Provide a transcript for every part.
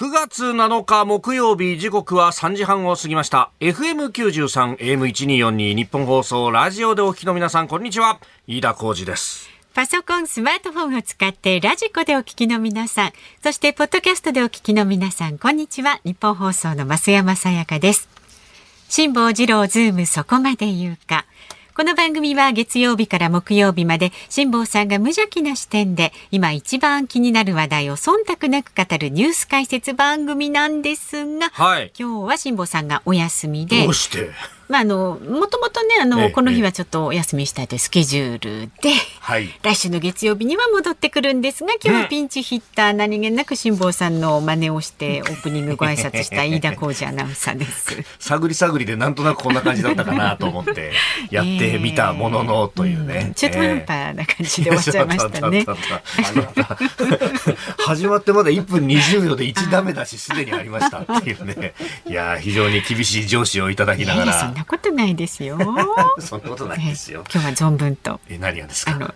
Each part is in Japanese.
9月7日木曜日時刻は3時半を過ぎました FM93 AM1242 ニッポン放送ラジオでお聞きの皆さんこんにちは飯田浩司ですパソコン、スマートフォンを使ってラジコでお聞きの皆さん、そしてポッドキャストでお聞きの皆さん、こんにちは。ニッポン放送の増山さやかです。辛坊治郎ズームそこまで言うか。この番組は月曜日から木曜日まで辛坊さんが無邪気な視点で今一番気になる話題を忖度なく語るニュース解説番組なんですが、はい、今日は辛坊さんがお休みで。どうして？まあ、あのもともとねあの、ええ、この日はちょっとお休みしたいというスケジュールで、はい、来週の月曜日には戻ってくるんですが今日はピンチヒッター、何気なく辛坊さんの真似をして オープニングご挨拶した飯田浩二アナウンサーです。探り探りでなんとなくこんな感じだったかなと思って やってみたもののというね、えーうん、中途半端な感じで終わっちゃいましたね。始まってまだ1分20秒で1ダメだしすでにありましたっていうね。いや非常に厳しい上司をいただきながら。なことないですよ。そんなことないですよ。今日は存分と。え、何がですか？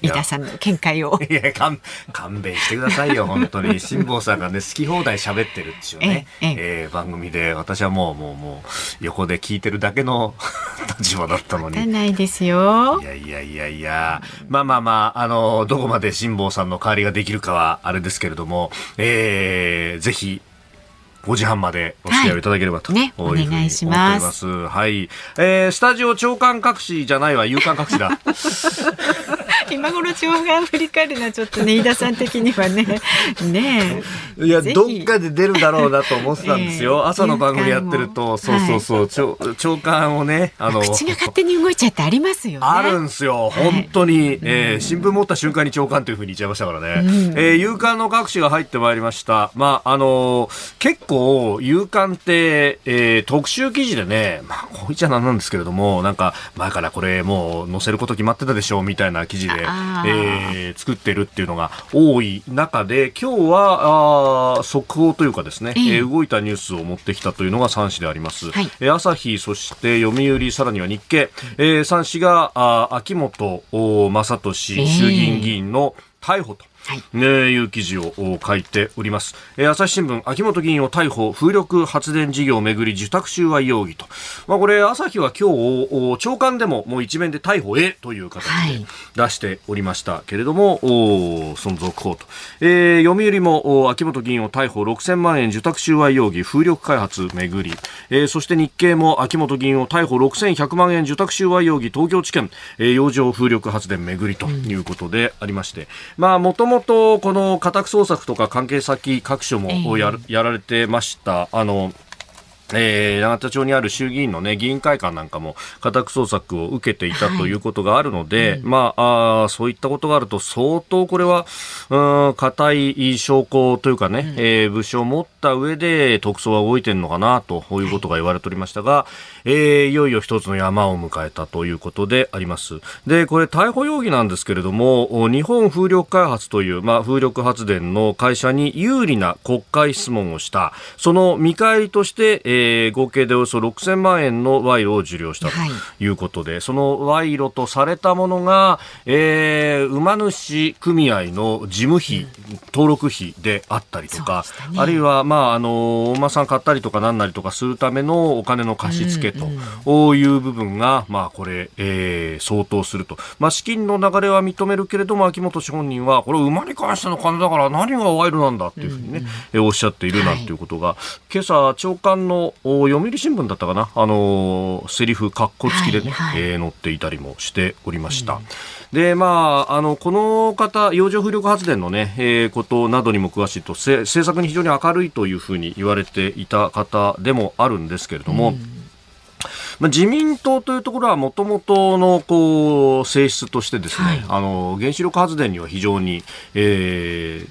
飯田さんの見解を。いや、勘、勘弁してくださいよ、本当に。辛坊さんがね、好き放題喋ってるっていうね、えええー、番組で、私はもう、もう、もう、横で聞いてるだけの 立場だったのに。ないですよ。いやいやいやいや、まあまあまあ、あの、どこまで辛坊さんの代わりができるかは、あれですけれども、えー、ぜひ、5時半までお付き合いいただければと、はい、ね、お願いします。はい。えー、スタジオ長官隠しじゃないわ、有刊隠しだ。今頃長官振り返るのはちょっとね飯田さん的にはね。ねいやどっかで出るだろうなと思ってたんですよ、えー、朝の番組やってると。そうそうそう、はい、長長官をねあの口が勝手に動いちゃってありますよね。あるんですよ。本当に、はい、えー、新聞持った瞬間に長官というふうに言っちゃいましたからね、うん、えー、夕刊の各紙が入ってまいりました。まああの結構構、夕刊って、えー、特集記事でね、まあ、こういっちゃなんなんですけれども、なんか、前からこれもう載せること決まってたでしょうみたいな記事で、えー、作ってるっていうのが多い中で、今日は、あ速報というかですね、えー、動いたニュースを持ってきたというのが3紙であります。はい、えー、朝日、そして読売、さらには日経、えー、3紙が、あ秋元正俊衆議院議員の逮捕と。はい、ね、いう記事を書いております、えー、朝日新聞秋元議員を逮捕風力発電事業をめぐり受託収賄容疑と、まあ、これ朝日は今日長官でももう一面で逮捕へという形で出しておりましたけれども、はい、その続報と、えー、読売も秋元議員を逮捕6000万円受託収賄容疑風力開発めぐり、えー、そして日経も秋元議員を逮捕6100万円受託収賄容疑東京地検、えー、洋上風力発電めぐりということでありまして、まあもともとこの家宅捜索とか関係先各所もや,、やられてました。あのえー、永田町にある衆議院のね、議員会館なんかも家宅捜索を受けていたということがあるので、はいうん、まああ、そういったことがあると相当これは、うん、固い証拠というかね、うん、えー、物証を持った上で特捜は動いてるのかなということが言われておりましたが、えー、いよいよ一つの山を迎えたということであります。で、これ逮捕容疑なんですけれども、日本風力開発という、まあ、風力発電の会社に有利な国会質問をした、その見返りとして、えーえー、合計でおよそ6000万円の賄賂を受領したとい。うことで、はい、その賄賂とされたものが、えー、馬主組合の事務費、うん、登録費であったりとか、ね、あるいは、まあ、あの、馬さん買ったりとかなんなりとかするためのお金の貸し付けという部分が、まあ、これ、えー、相当すると。まあ、資金の流れは認めるけれども、秋元氏本人は、これ馬に関しての金だから何が賄賂なんだっていうふうにね、うん、おっしゃっているなんていうことが、はい、今朝、長官の読売新聞だったかな、あのセリフ、括弧付きでね、はいはい、えー、載っていたりもしておりました。うんで、まあ、あの、この方、洋上風力発電のね、えー、ことなどにも詳しいと、政策に非常に明るいというふうに言われていた方でもあるんですけれども、うん。まあ、自民党というところはもともとのこう性質としてですね、はい、あの原子力発電には非常に、えー、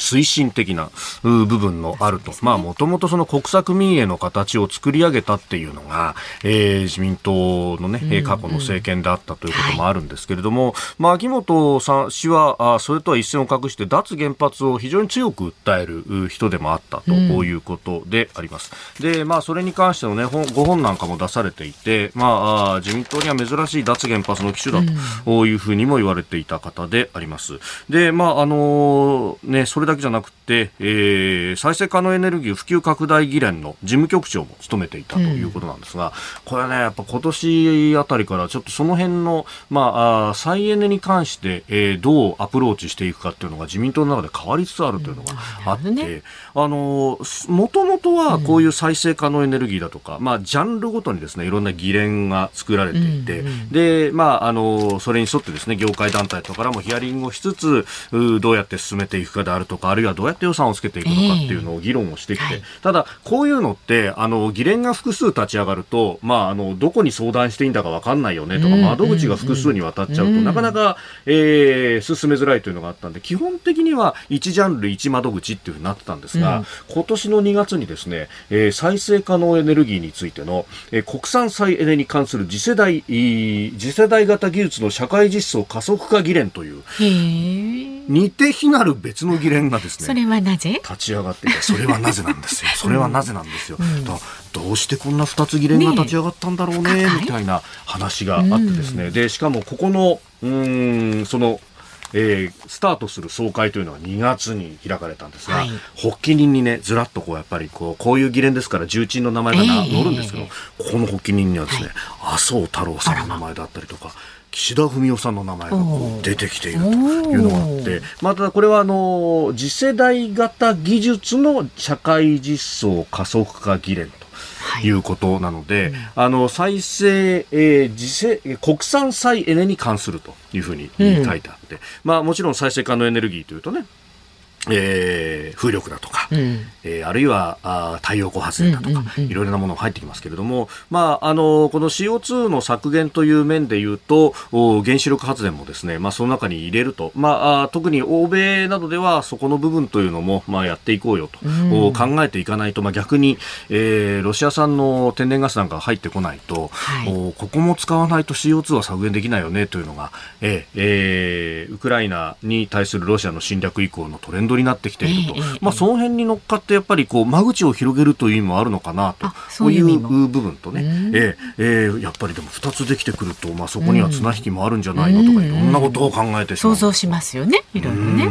推進的な部分のあると、まあもともとその国策民営の形を作り上げたっていうのが、えー、自民党のね、過去の政権であったということもあるんですけれども、はい、まあ秋元さん氏はあそれとは一線を画して脱原発を非常に強く訴える人でもあったということであります。うん、で、まあそれに関してのね、ご本なんかも出されていて、まあ自民党には珍しい脱原発の機種だというふうにも言われていた方であります。で、まああのね、それだけじゃなくて、えー、再生可能エネルギー普及拡大議連の事務局長も務めていたということなんですが、うん、これね、やっぱ今年あたりからちょっとその辺の、まあ、あ再エネに関して、えー、どうアプローチしていくかっていうのが自民党の中で変わりつつあるというのがあって、うんね、あの、もともとはこういう再生可能エネルギーだとか、うん、まあ、ジャンルごとにですね、いろんな議連が作られていて、うんうん、で、まあ、あの、それに沿ってですね、業界団体とかからもヒアリングをしつつ、どうやって進めていくかであるとか、あるいはどうやって予算をつけていくのかっていうのを議論をしてきて、えーはい、ただ、こういうのって、あの、議連が複数立ち上がると、まあ、あの、どこに相談していいんだかわかんないよねとか、窓口が複数にわたっちゃうと、なかなか、えー、進めづらいというのがあったんで、基本的には1ジャンル1窓口っていうふうになってたんですが、うん、今年の2月にですね、えー、再生可能エネルギーについての、えー、国産再エネに関する次世代、次世代型技術の社会実装加速化議連という、似て非なる別の議連がですね、それはなぜ？立ち上がってそれはなぜなんですよ。それはなぜなんですよ。うん、どうしてこんな2つ議連が立ち上がったんだろうね、ねみたいな話があってですね、うん、で、しかもここの、うん、その、えー、スタートする総会というのは2月に開かれたんですが、はい、発起人にねずらっとこうやっぱりこうこういう議連ですから重鎮の名前がな、えー、載るんですけど、ここの発起人にはですね、はい、麻生太郎さんの名前だったりとか。岸田文雄さんの名前が出てきているというのがあって、まあ、ただこれはあの次世代型技術の社会実装加速化議連い。うことなので、はいうん、あの再生、えー、次世国産再エネに関するというふうに書いてあって、うん、まあ、もちろん再生可能エネルギーというとねえー、風力だとか、うん、えー、あるいはあ太陽光発電だとか、いろいろなものが入ってきますけれども、まあ、あのこの CO2 の削減という面でいうと原子力発電もですね、まあ、その中に入れると、まあ、特に欧米などではそこの部分というのも、まあ、やっていこうよと、うん、考えていかないと、まあ、逆に、えー、ロシア産の天然ガスなんか入ってこないと、はい、おここも使わないと CO2 は削減できないよねというのが、えーえー、ウクライナに対するロシアの侵略以降のトレンドドになってきていると、えー、まあ、その辺に乗っかってやっぱりこう間口を広げるという意味もあるのかなとそういう部分とね、えー、えー、やっぱりでも2つできてくると、まあ、そこには綱引きもあるんじゃないのとかいろんなことを考えてしまう、想像しますよねいろいろね。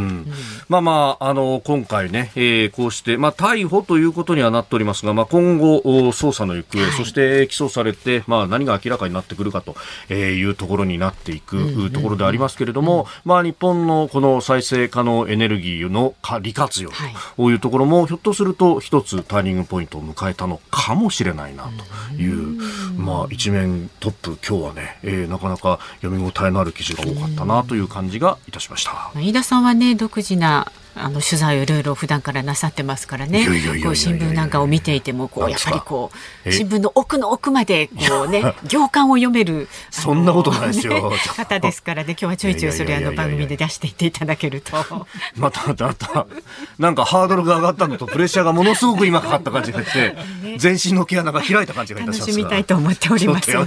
まあまああの今回ね、えー、こうして、まあ、逮捕ということにはなっておりますが、まあ、今後捜査の行方、はい、そして起訴されて、まあ、何が明らかになってくるかというところになっていくところでありますけれども、まあ、日本のこの再生可能エネルギーの利活用というところも、ひょっとすると一つターニングポイントを迎えたのかもしれないなという、まあ、一面トップ今日はね、えー、なかなか読み応えのある記事が多かったなという感じがいたしました。飯田さんはね独自なあの取材をいろいろ普段からなさってますからね。こう新聞なんかを見ていてもこうやっぱりこう新聞の奥の奥までこうね行間を読める そんなことないですよ、方ですからね今日はちょいちょいそれあの番組で出していっていただけると。またまたまたなんかハードルが上がったのとプレッシャーがものすごく今かかった感じがして、全身の毛穴が開いた感じがいたします。楽しみたいと思っておりますよ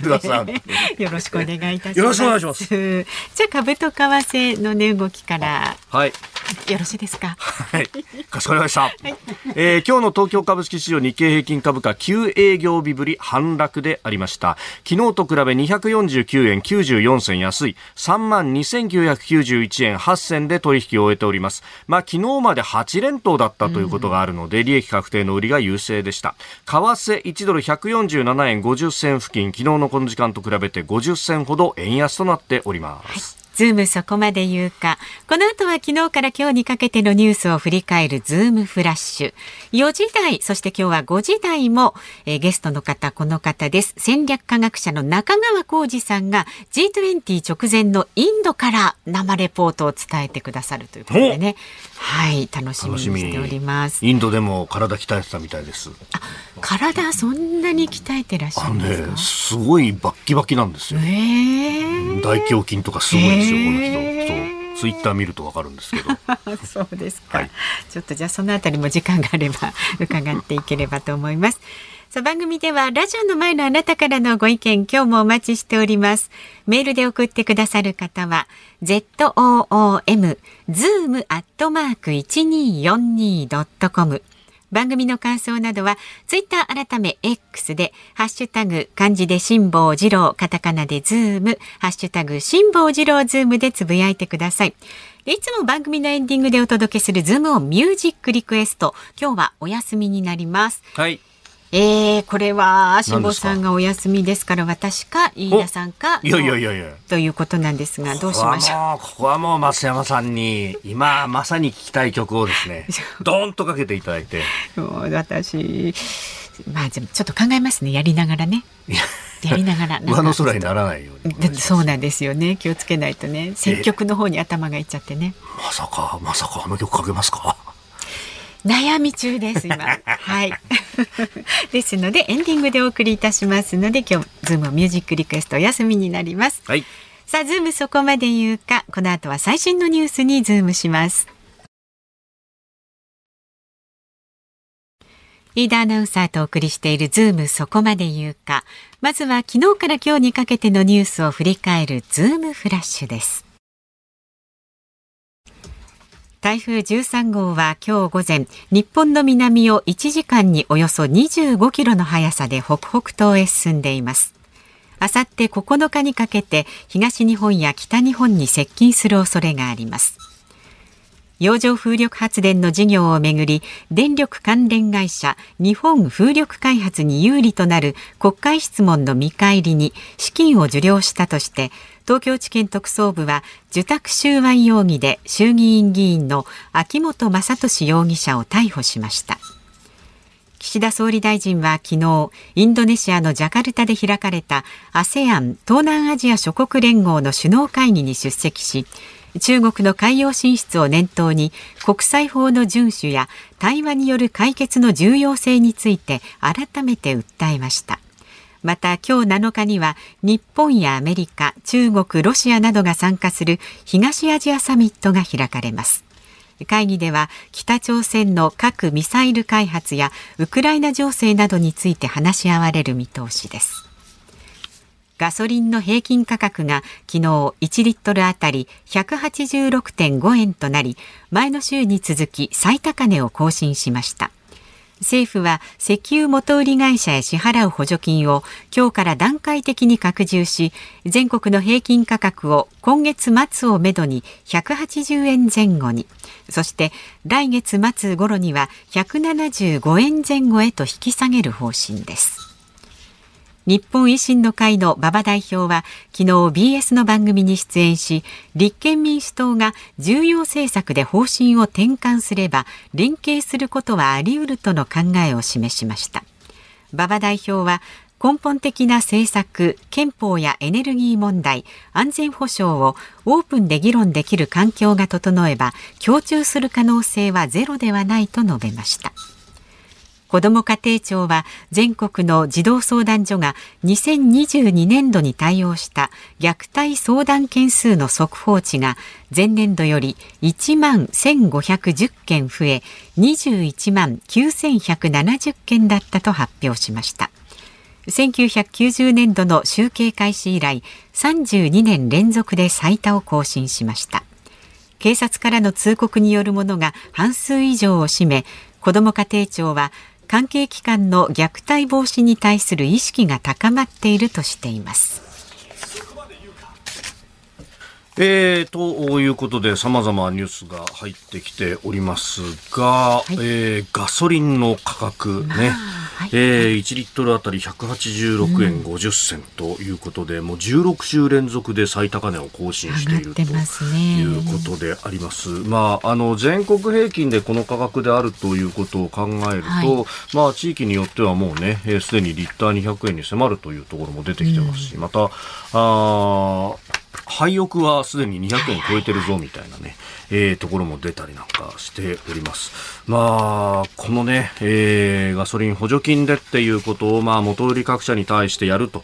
ろしくお願いいたします。よろしくお願いします。じゃあ株と為替の値動きからはいよろしいですか？はい。かしこまりました。はい、えー、今日の東京株式市場日経平均株価9営業日ぶり反落でありました。昨日と比べ249円94銭安い3万2991円8銭で取引を終えております。まあ昨日まで8連投だったということがあるので、うん、利益確定の売りが優勢でした。為替1ドル147円50銭付近、昨日のこの時間と比べて50銭ほど円安となっております。はいズームそこまで言うか。この後は昨日から今日にかけてのニュースを振り返るズームフラッシュ。4時台、そして今日は5時台も、えー、ゲストの方、この方です。戦略科学者の中川コージさんが G20 直前のインドから生レポートを伝えてくださるということでね。はい、楽しみにしております。インドでも体鍛えてたみたいです。あ、体そんなに鍛えてらっしゃるんですか？ね、すごいバッキバキなんですよ。えー、大胸筋とかすごいですよ、この人。そうツイッター見るとわかるんですけど。そうですか、はい、ちょっとじゃあそのあたりも時間があれば 伺っていければと思います。さあ番組ではラジオの前のあなたからのご意見今日もお待ちしております。メールで送ってくださる方は z o o m zoom アットマーク一二四二ドットコム番組の感想などはツイッター改め X でハッシュタグ漢字で辛坊治郎カタカナでズームハッシュタグ辛坊治郎ズームでつぶやいてください。でいつも番組のエンディングでお届けするズームオンミュージックリクエスト。今日はお休みになります。はい。えー、これは辛坊さんがお休みですから私か飯田さんかいやいやいやいや。ということなんですがどうしましょう？ここはもう増山さんに今まさに聞きたい曲をですね ドーンとかけていただいて。私まあちょっと考えますねやりながらね。やりながら 上の空にならないように。そうなんですよね。気をつけないとね。選曲の方に頭がいっちゃってね。まさかまさかあの曲かけますか？悩み中です今。はい。ですのでエンディングでお送りいたしますので今日ズームミュージックリクエストお休みになります。はい。さあズームそこまで言うかこの後は最新のニュースにズームします。飯田アナウンサーとお送りしているズームそこまで言うか。まずは昨日から今日にかけてのニュースを振り返るズームフラッシュです台風13号は今日午前日本の南を1時間におよそ25キロの速さで北北東へ進んでいます。あさって9日にかけて東日本や北日本に接近する恐れがあります。洋上風力発電の事業をめぐり電力関連会社日本風力開発に有利となる国会質問の見返りに資金を受領したとして東京地検特捜部は受託収賄容疑で衆議院議員の秋本真利容疑者を逮捕しました。岸田総理大臣は昨日インドネシアのジャカルタで開かれた ASEAN 東南アジア諸国連合の首脳会議に出席し中国の海洋進出を念頭に国際法の遵守や対話による解決の重要性について改めて訴えました。また今日7日には日本やアメリカ、中国、ロシアなどが参加する東アジアサミットが開かれます。会議では北朝鮮の核・ミサイル開発やウクライナ情勢などについて話し合われる見通しです。ガソリンの平均価格が昨日1リットルあたり186.5円となり前の週に続き最高値を更新しました。政府は石油元売り会社へ支払う補助金を今日から段階的に拡充し全国の平均価格を今月末をめどに180円前後にそして来月末頃には175円前後へと引き下げる方針です。日本維新の会の馬場代表は昨日 BS の番組に出演し立憲民主党が重要政策で方針を転換すれば連携することはあり得るとの考えを示しました馬場代表は根本的な政策、憲法やエネルギー問題、安全保障をオープンで議論できる環境が整えば、共通する可能性はゼロではないと述べました。子ども家庭庁は全国の児童相談所が2022年度に対応した虐待相談件数の速報値が前年度より1万1510件増え21万9170件だったと発表しました。1990年度の集計開始以来32年連続で最多を更新しました。警察からの通告によるものが半数以上を占め子ども家庭庁は関係機関の虐待防止に対する意識が高まっているとしています。えー、ということで、さまざまニュースが入ってきておりますが、はい、えー、ガソリンの価格ね、はい、えー、1リットルあたり186円50銭ということで、うん、もう16週連続で最高値を更新しているということであります。まあ、あの、全国平均でこの価格であるということを考えると、はい、まあ、地域によってはもうね、す、えー、で、にリッター200円に迫るというところも出てきてますし、うん、また、あ廃屋はすでに200円超えてるぞみたいなね、えー、ところも出たりなんかしております。まあ、このね、えー、ガソリン補助金でっていうことを、まあ、元売り各社に対してやると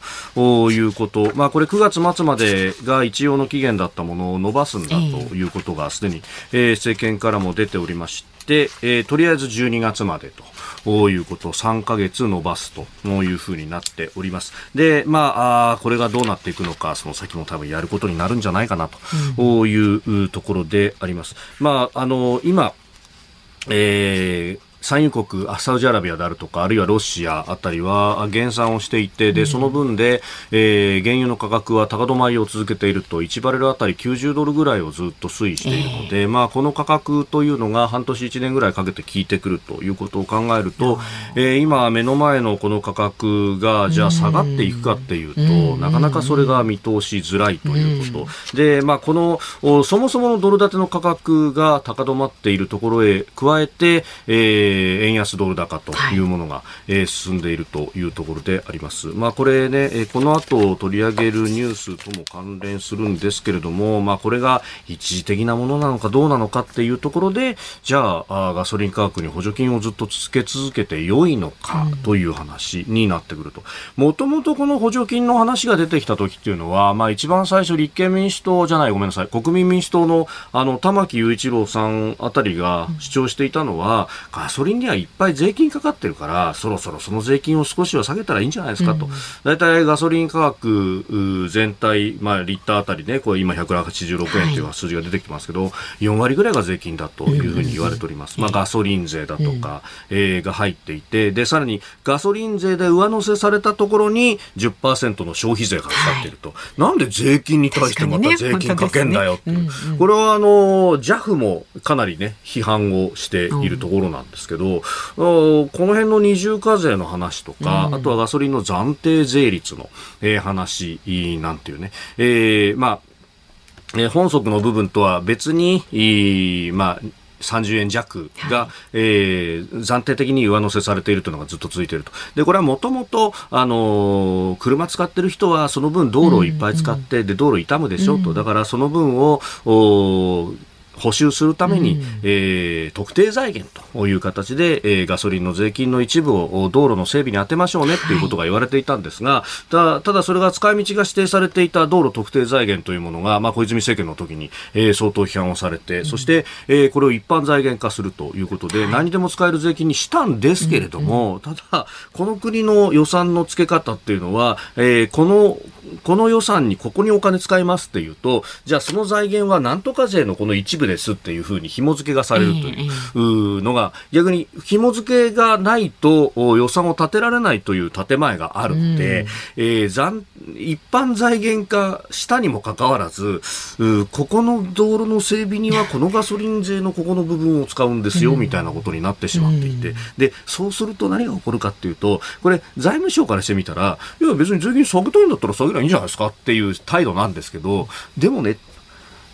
いうこと、まあ、これ9月末までが一応の期限だったものを伸ばすんだということがすでに、えー、政権からも出ておりまして、えー、とりあえず12月までと。ういうことを3ヶ月延ばすというふうになっております。で、まあ、あこれがどうなっていくのか、その先も多分やることになるんじゃないかなというところであります。まあ、あの、今、えー産油国サウジアラビアであるとかあるいはロシアあたりは減産をしていてでその分で、えー、原油の価格は高止まりを続けていると1バレルあたり90ドルぐらいをずっと推移しているので、えー、まあ、この価格というのが半年1年ぐらいかけて効いてくるということを考えると、えー、今目の前のこの価格がじゃあ下がっていくかっていうと、なかなかそれが見通しづらいということ、でまあ、このそもそものドル建ての価格が高止まっているところへ加えて、えー、円安ドル高というものが、はい、えー、進んでいるというところであります。まあ、これね、えー、この後取り上げるニュースとも関連するんですけれども、まあ、これが一時的なものなのかどうなのかっていうところで、じゃあ、あガソリン価格に補助金をずっとつけ続けて良いのかという話になってくると。もともとこの補助金の話が出てきた時っていうのは、まあ、一番最初立憲民主党じゃない、ごめんなさい、国民民主党のあの玉木雄一郎さんあたりが主張していたのは、ガソリンにはいっぱい税金かかってるから、そろそろその税金を少しは下げたらいいんじゃないですかと。大、体、ガソリン価格全体、まあ、リッターあたりね、これ今186円という数字が出てきてますけど、はい、4割ぐらいが税金だというふうに言われております。まあ、ガソリン税だとか、えー、が入っていて、で、さらにガソリン税で上乗せされたところに10%の消費税がかかっていると。はい、なんで税金に対してまた税金かけんだよっていう。ねうんうん、これはあの、JAF もかなりね、批判をしているところなんですけど、うん、この辺の二重課税の話とか、うん、あとはガソリンの暫定税率の、えー、話なんていうね、えー、まあ、えー、本則の部分とは別に、まあ、30円弱が、はい、えー、暫定的に上乗せされているというのがずっと続いていると。で、これはもともと、あのー、車使ってる人はその分道路をいっぱい使って、うん。うん、で、道路傷むでしょ、うん、と。だからその分を、補修するために、うん、えー、特定財源という形で、えー、ガソリンの税金の一部を道路の整備に充てましょうねということが言われていたんですが、はい、たただそれが使い道が指定されていた道路特定財源というものが、まあ、小泉政権の時に、えー、相当批判をされて、うん、そして、えー、これを一般財源化するということで、はい、何にでも使える税金にしたんですけれども、うんうん、ただ、この国の予算の付け方っていうのは、えー、このこの予算にここにお金使いますっていうと、じゃあその財源はなんとか税のこの一部ですっていうふうに紐付けがされるというのが、逆に紐付けがないと予算を立てられないという建前があるので、えー、一般財源化したにもかかわらず、ここの道路の整備にはこのガソリン税のここの部分を使うんですよ、みたいなことになってしまっていて、で、そうすると何が起こるかっていうと、これ財務省からしてみたら、いや別に税金下げたいんだったら下げないいいんじゃないですかっていう態度なんですけど、でもね、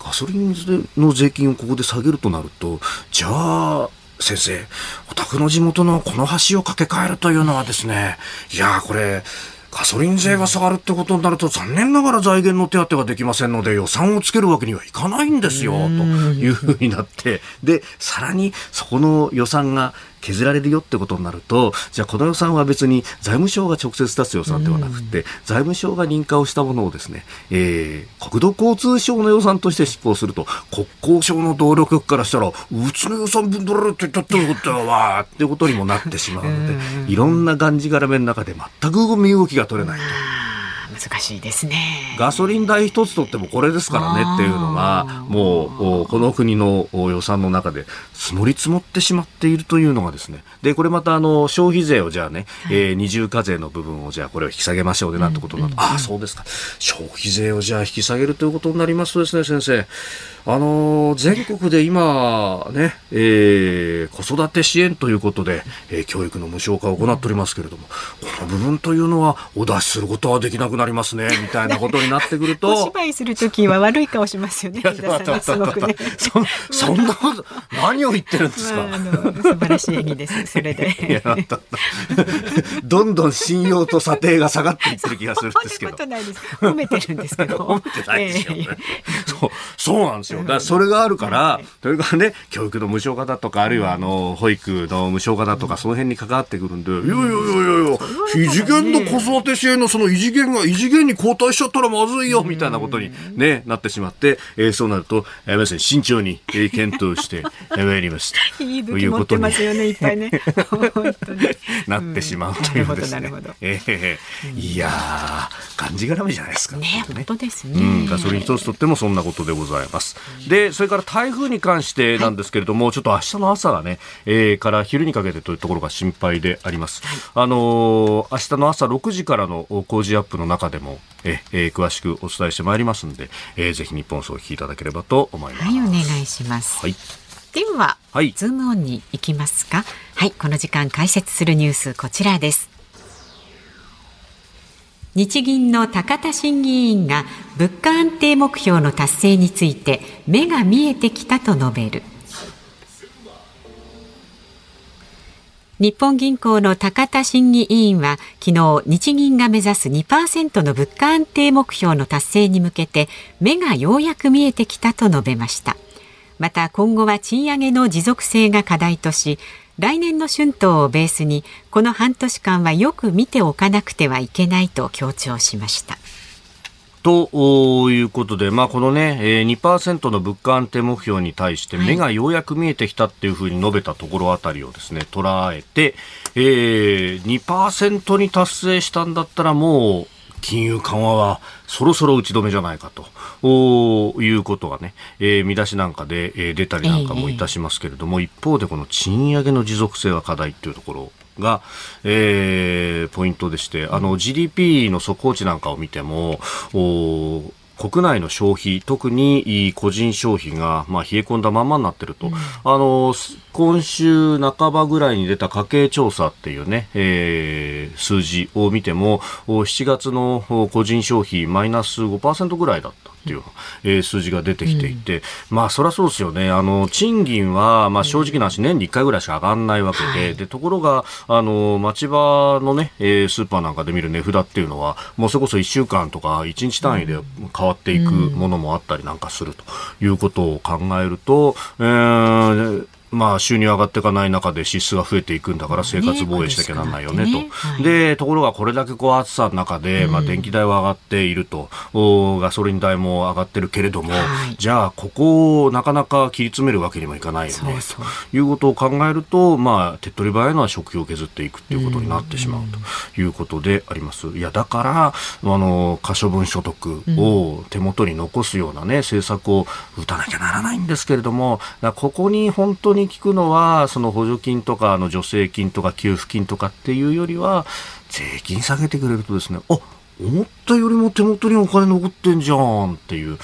ガソリンの税金をここで下げるとなると、じゃあ、先生、お宅の地元のこの橋を架け替えるというのはですね、いやこれ、ガソリン税が下がるってことになると残念ながら財源の手当ができませんので予算をつけるわけにはいかないんですよというふうになってでさらにそこの予算が削られるよってことになるとじゃあこの予算は別に財務省が直接出す予算ではなくて、財務省が認可をしたものをですね、えー、国土交通省の予算として執行すると国交省の動力局からしたらうちの予算分取られてたってことはわーってことにもなってしまうのでいろんながんじがらめの中で全く身動きが取れないと。難しいですね。ガソリン代一つとってもこれですからねっていうのがもうこの国の予算の中で積もり積もってしまっているというのがですね。でこれまたあの消費税をじゃあね、はい、えー、二重課税の部分をじゃあこれを引き下げましょうでなんてことになって、うんうん、ああそうですか。消費税をじゃあ引き下げるということになりますとですね先生あの全国で今ね、えー、子育て支援ということで、えー、教育の無償化を行っておりますけれども、この部分というのはお出しすることはできなくなりますね、みたいなことになってくると。お芝居するときは悪い顔しますよね。そそんなこと、何を言ってるんですか、まあ、素晴らしい演技です、それで。どんどん信用と査定が下がっていってる気がするんですけど。褒めてるんですけど。褒めてないですよ、ね、そう、そうなんですよ。よ。だからそれがあるから、それからね、教育の無償化だとか、あるいはあの、保育の無償化だとか、その辺に関わってくるんで、いやいやいやいや、異次元の子育て支援のその異次元が異次元に後退しちゃったらまずいよ、みたいなことにね、なってしまって、えー、そうなると、えー、まさに慎重に、えー、検討して、えー、やりますと。いい武器持ってますよね、いっぱいね。なってしまうというですね。えー、いやー、がんじがらめじゃないですか。ね、本当ですね。うん、ガソリン一つとってもそんなことでございます。で、それから台風に関してなんですけれども、はい、ちょっと明日の朝がね、えー、から昼にかけてというところが心配であります。はい、あのー、明日の朝6時からの工事アップの中でも、ええー、詳しくお伝えしてまいりますので、えー、ぜひ日本放送を聞きいただければと思います。はい、お願いします。はい。では、はい、ズームオンに行きますか。はい、この時間解説するニュースこちらです。日銀の高田審議委員が物価安定目標の達成について目が見えてきたと述べる。日本銀行の高田審議委員は昨日日銀が目指す2%の物価安定目標の達成に向けて目がようやく見えてきたと述べました。また今後は賃上げの持続性が課題とし来年の春闘をベースにこの半年間はよく見ておかなくてはいけないと強調しました。ということで、まあ、このね、2%の物価安定目標に対して目がようやく見えてきたっていうふうに述べたところあたりをですね、捉えて、えー、2%に達成したんだったらもう金融緩和はそろそろ打ち止めじゃないかと。いうことがね、えー、見出しなんかで、えー、出たりなんかもいたしますけれども、一方でこの賃上げの持続性が課題っていうところが、えー、ポイントでして、あの GDP の速報値なんかを見ても、国内の消費、特に個人消費が、まあ、冷え込んだままになっていると、うん、あの今週半ばぐらいに出た家計調査っていうね、えー、数字を見ても、7月の個人消費マイナス5%ぐらいだった。っていう、えー、数字が出てきていて、うん、まあそりゃそうですよね。あの賃金は、まあ、正直な話年に1回ぐらいしか上がらないわけで。はい、でところがあの町場のね、えー、スーパーなんかで見る値札っていうのはもうそれこそ1週間とか1日単位で変わっていくものもあったりなんかするということを考えると、えーまあ、収入上がっていかない中で支出が増えていくんだから生活防衛しなきゃなんないよねと。ね。はい、で、ところがこれだけこう暑さの中で、まあ、電気代は上がっていると、うん、ガソリン代も上がってるけれども、はい、じゃあ、ここをなかなか切り詰めるわけにもいかないよね、ということを考えると、まあ、手っ取り早いのは食費を削っていくということになってしまうということであります。いや、だから、あの、可処分所得を手元に残すようなね、政策を打たなきゃならないんですけれども、ここに本当に聞くのは、その補助金とか、あの助成金とか給付金とかっていうよりは、税金下げてくれるとですね、あ思ったよりも手元にお金残ってんじゃんっていう。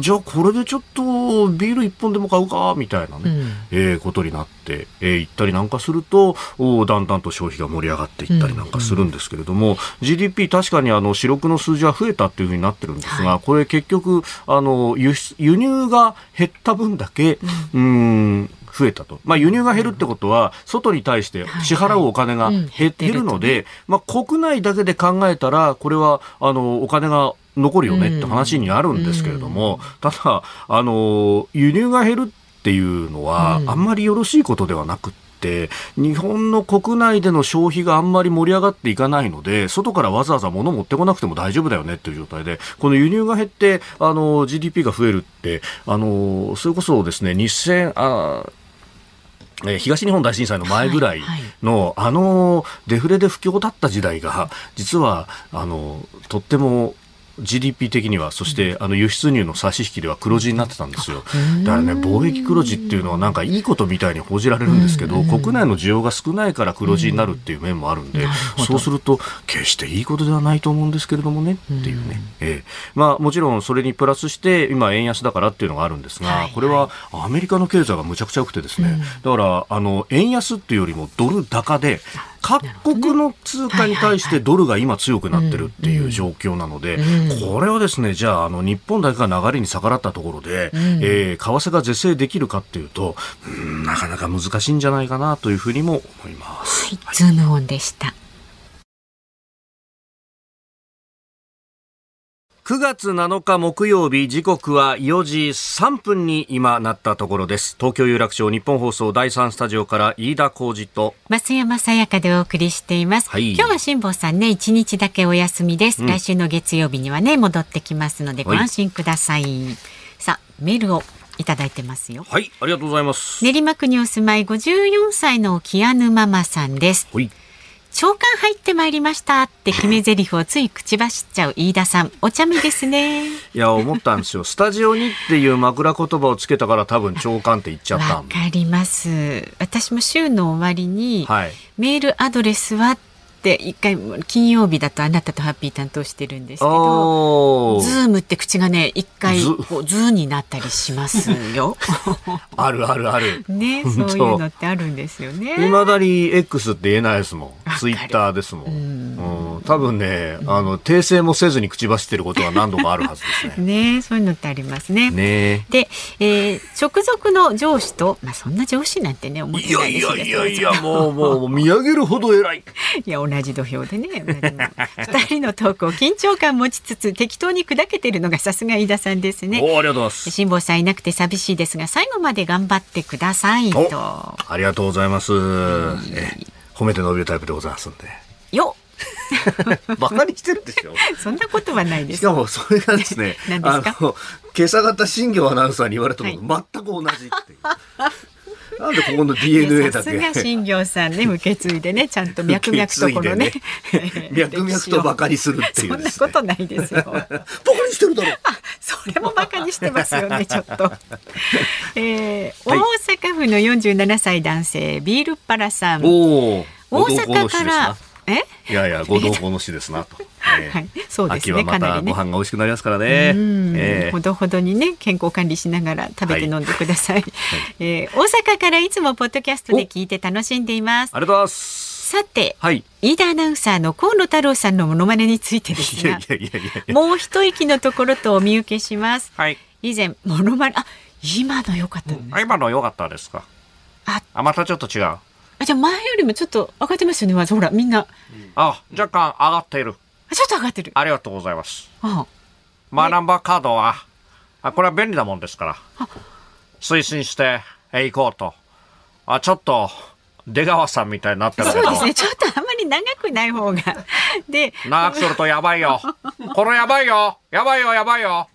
じゃあこれでちょっとビール1本でも買うかみたいなね、うん、えー、ことになって、えー、行ったりなんかするとおだんだんと消費が盛り上がっていったりなんかするんですけれども、うんうん、GDP 確かにあの四六の数字は増えたっていうふうになってるんですが、はい、これ結局あの輸輸入が減った分だけ、うん、うん増えたと。まあ、輸入が減るってことは、外に対して支払うお金が減るので、まあ、国内だけで考えたら、これは、あの、お金が残るよねって話になるんですけれども、ただ、あの、輸入が減るっていうのは、あんまりよろしいことではなくて、日本の国内での消費があんまり盛り上がっていかないので、外からわざわざ物持ってこなくても大丈夫だよねっていう状態で、この輸入が減って、あの、GDP が増えるって、あの、それこそですね、2000、あえー、東日本大震災の前ぐらいの、はいはい、あのデフレで不況だった時代が実はあのとっても GDP 的には、そしてあの輸出入の差し引きでは黒字になってたんですよ。だからね、貿易黒字っていうのはなんかいいことみたいに報じられるんですけど、国内の需要が少ないから黒字になるっていう面もあるんで、そうすると決していいことではないと思うんですけれどもねっていうね。ええ。まあもちろんそれにプラスして今円安だからっていうのがあるんですが、これはアメリカの経済がむちゃくちゃ良くてですね、だからあの円安っていうよりもドル高で各国の通貨に対してドルが今強くなってるっていう状況なので、これはですね、じゃあ、あの、日本だけが流れに逆らったところで、えー、為替が是正できるかっていうと、なかなか難しいんじゃないかなというふうにも思います。はい、ズームオンでした。9月7日木曜日時刻は4時3分に今なったところです。東京有楽町日本放送第3スタジオから飯田浩二と増山さやかでお送りしています、はい、今日は辛坊さんね1日だけお休みです、うん、来週の月曜日にはね戻ってきますのでご安心ください、はい、さあメールをいただいてますよ。はいありがとうございます。練馬区にお住まい54歳のキアヌママさんです、はい長官入ってまいりましたって決め台詞をつい口走っちゃう飯田さん。お茶目ですね。いや思ったんですよ。スタジオにっていう枕言葉をつけたから多分長官って言っちゃったわかります。私も週の終わりに、はい、メールアドレスはって一回金曜日だとあなたとハッピー担当してるんですけどズームって口がね一回ズー。になったりしますよ。あるあるある。ね そういうのってあるんですよね。いまだに X って言えないですもん。ツイッターですもん、うん、多分ねあの訂正もせずに口走ってることは何度かあるはずですね。ねそういうのってありますね。ね。で、えー、直属の上司とまあそんな上司なんてね思ってないですいやいやいやいやもうもう見上げるほど偉い。いや同じ土俵でね二人のトークを緊張感持ちつつ適当に砕けてるのがさすが飯田さんですね。ありがとうございます。辛坊さんいなくて寂しいですが最後まで頑張ってくださいと。ありがとうございます、え褒めて伸びるタイプでございますんで。よ バカにしてるでしょ。そんなことはないです。しかもそれがですね あの今朝方新業アナウンサーに言われたこと、はい、全く同じっていうなんでここの DNA だけ？さすが新業さんね、受け継いでね、ちゃんと脈々とこのね。ね 脈々とバカにするっていう、ね、そんなことないですよ。バカにしてるだろそれもバカにしてますよね、ちょっと。えー、大阪府の47歳男性、ビールパラさん。大阪から。え？いやいや、ご同行の死ですなと。はい、そうですね。かなりね。ご飯が美味しくなりますからね。えー、ほどほどにね、健康管理しながら食べて飲んでください。はい、えー、大阪からいつもポッドキャストで聞いて楽しんでいます。ありがとうございます。さて、はい、飯田アナウンサーの河野太郎さんのモノマネについてですが、もう一息のところとお見受けします。はい、以前モノマネ、あ、今の良かった、ねうん、今の良かったですか？あ、あまたちょっと違う。あじゃあ前よりもちょっと上がってますよねまず。ほらみんな、あ若干上がっている。ちょっと上がってる。ありがとうございます。あマイナンバーカードはあこれは便利なもんですから。推進していこうと。あちょっと出川さんみたいになってるけど。そうですね。ちょっとあんまり長くない方が。で長くするとやばいよ。これやばいよ。やばいよやばいよ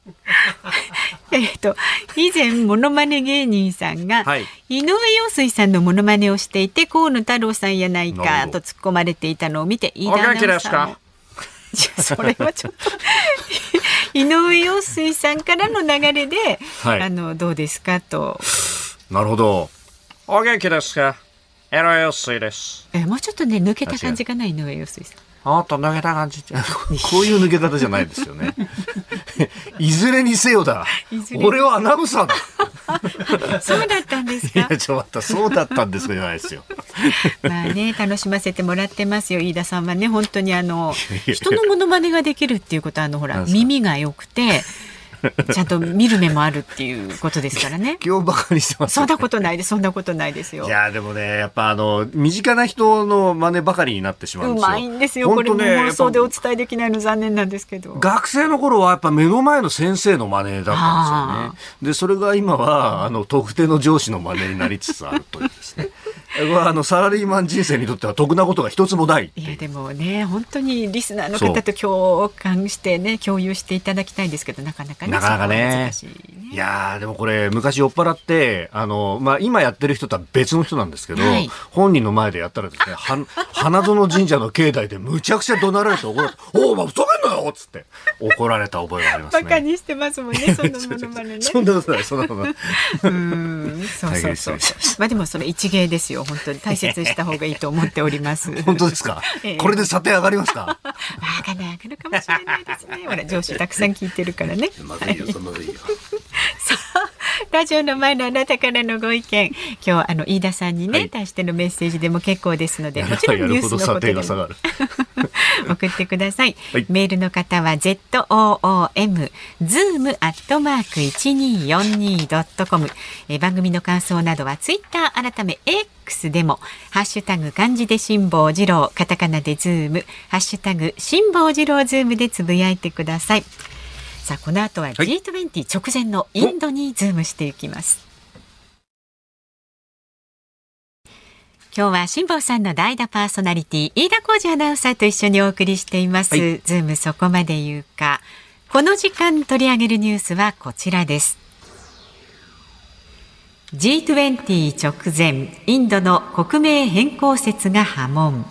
えっと以前モノマネ芸人さんが、はい、井上陽水さんのモノマネをしていて河野太郎さんやないかと突っ込まれていたのを見て飯田アナウンサーも。それはちょっと 井上陽水さんからの流れで、はい、あのどうですか？と。なるほど。お元気ですか？エロ陽水です。えもうちょっとね抜けた感じがない井上陽水さんあっと抜けた感じ。こういう抜け方じゃないですよね。いずれにせよだ。俺はアナウンサーだ。そうだったんですか？いやちょっとそうだったんですじゃないですよ。まあね楽しませてもらってますよ。飯田さんはね本当にあの人のモノマネができるっていうことはあのほら耳が良くて。ちゃんと見る目もあるっていうことですからね。今日バカにしてます、ね、そんなことないです。そんなことないですよ。いやでもね、やっぱあの身近な人の真似ばかりになってしまうんですよ。うまいんですよ。これも放送でお伝えできないの残念なんですけど。学生の頃はやっぱ目の前の先生の真似だったんですよね。でそれが今はあの特定の上司の真似になりつつあるというですね。あのサラリーマン人生にとっては得なことが一つもないいやでもね本当にリスナーの方と共感してね共有していただきたいんですけどなかなかねなかなかね、ね、いやでもこれ昔酔っ払ってあの、まあ、今やってる人とは別の人なんですけど、はい、本人の前でやったらですね は花園神社の境内でむちゃくちゃ怒鳴られて怒られて「おお前ふざけんなよ!」っつって怒られた覚えがありますね。バカにしてますもんね そんなものまね。そんなことないそんなことない。うんそうそうそう。まあでもその一芸ですよ本当に大切にした方がいいと思っております。本当ですか？えー、これで査定上がりますか？わかんない上がるかもしれないですね。ほら上司たくさん聞いてるからね。まずいよ、まずいよ。さあラジオの前のあなたからのご意見今日あの飯田さんにね、はい、対してのメッセージでも結構ですのでもちろんニュースのことでも 送ってください、はい、メールの方は zoom zoom アットマーク一二四二ドットコム。番組の感想などはツイッター改め X でもハッシュタグ漢字で辛坊治郎カタカナでズームハッシュタグ辛坊治郎ズームでつぶやいてください。さあこの後は G20 直前のインドにズームしていきます、今日は辛坊さんの代打パーソナリティ飯田浩二アナウンサーと一緒にお送りしています、はい、ズームそこまで言うか。この時間取り上げるニュースはこちらです。G20 直前インドの国名変更説が波紋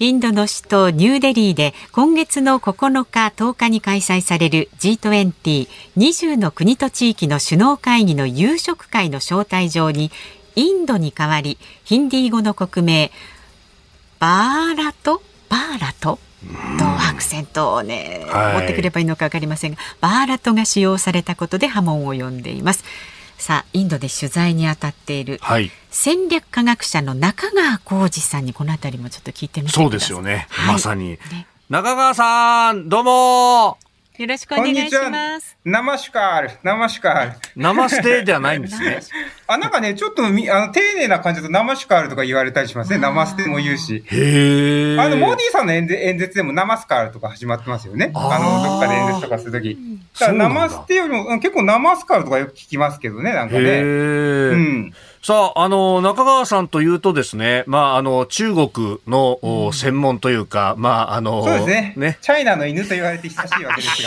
インドの首都ニューデリーで今月の9日10日に開催される G2020 の国と地域の首脳会議の夕食会の招待状にインドに代わりヒンディー語の国名バーラト？バーラト？とアクセントをね、はい、持ってくればいいのか分かりませんがバーラトが使用されたことで波紋を呼んでいます。さあインドで取材に当たっている、戦略科学者の中川浩二さんにこのあたりもちょっと聞いてみてそうですよね、はい、まさに、ね、中川さんどうもよろしくお願いします。生シュカール、生シュカール。生ステではないんですね。あ、なんかね、ちょっとみあの丁寧な感じだと生シュカールとか言われたりしますね。生ステも言うし。へあの、モーディーさんの演演説でも生スカールとか始まってますよね。あの、どっかで演説とかするとき。生ステよりも、結構生スカールとかよく聞きますけどね、なんかね。うん。さあ、あの、中川さんというとですね、まあ、あの、中国の、うん、専門というか、まあ、あの、そうですね。ねチャイナの犬と言われて久しいわけです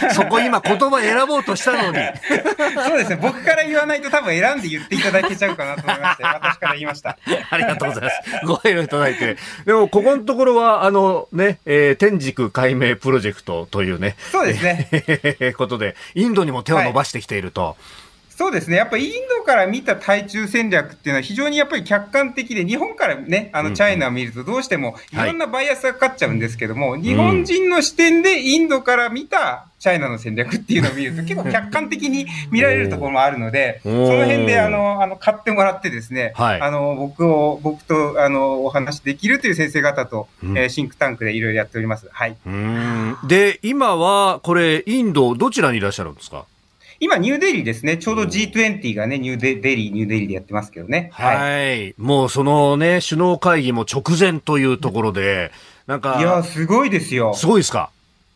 が。そこ今言葉選ぼうとしたのに。そうですね。僕から言わないと多分選んで言っていただけちゃうかなと思いまして、私から言いました。ありがとうございます。ご配慮いただいて。でも、ここのところは、あの、ね、えー、天竺解明プロジェクトというね。そうですね。ことで、インドにも手を伸ばしてきていると。はいそうですね。やっぱりインドから見た対中戦略っていうのは非常にやっぱり客観的で、日本からね、あの、チャイナを見るとどうしてもいろんなバイアスがかかっちゃうんですけども、はい、日本人の視点でインドから見たチャイナの戦略っていうのを見ると結構 客観的に見られるところもあるので、その辺であの、あの、買ってもらってですね、はい、あの、僕を、僕とあの、お話できるという先生方と、うん、えー、シンクタンクでいろいろやっております。はい。で、今はこれ、インドどちらにいらっしゃるんですか？今、ニューデリーですね。ちょうど G20 がね、ニューデリー、ニューデリーでやってますけどね。はい。はい、もうそのね、首脳会議も直前というところで、なんか。いや、すごいですよ。すごいですか？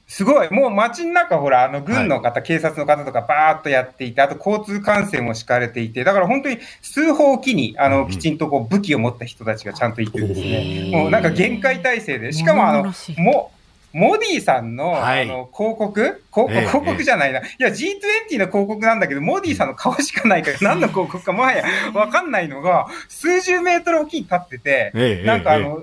すごい。もう街の中、ほら、あの、軍の方、はい、警察の方とかバーっとやっていて、あと交通管制も敷かれていて、だから本当に数歩おきに、あの、きちんとこう武器を持った人たちがちゃんといてですね、もうなんか厳戒態勢で、しかもあの、もモディさんの,、あの広告？広告、じゃないな。いや、G20 の広告なんだけど、モディさんの顔しかないから、何の広告かもはやわかんないのが、数十メートル沖に立ってて、なんかあの、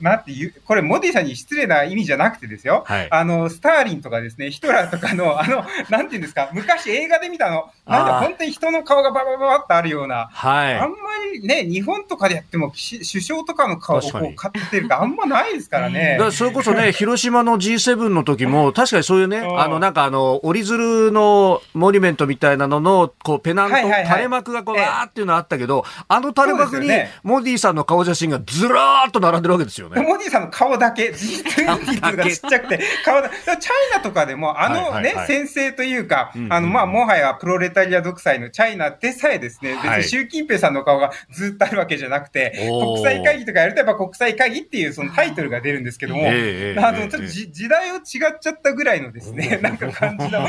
なんていう、これ、モディさんに失礼な意味じゃなくてですよ。はい、あの、スターリンとかですね、ヒトラーとかの、あの、なんていうんですか、昔映画で見たの、なんだ、本当に人の顔がババババってあるような、はい、あんまりね、日本とかでやっても、首相とかの顔をこう、買ってるかあんまないですからね。だそれこそね、広島の G7 の時も、確かにそういうね、あの、なんかあの、折り鶴のモニュメントみたいなのの、こう、ペナント、垂れ幕がこう、わーっていうのあったけど、あの垂れ幕に、モディさんの顔写真がずらーっと並んでるわけですよね。モディさんの顔だけ、G20 がちっちゃくて、顔だ、チャイナとかでも、あのね、先生というか、あの、まあ、もはやプロレタリア独裁のチャイナでさえですね、別に習近平さんの顔がずっとあるわけじゃなくて、国際会議とかやるとやっぱ国際会議っていうそのタイトルが出るんですけども、あの、ちょっと時代を違っちゃったぐらいのですね、なんか感じの、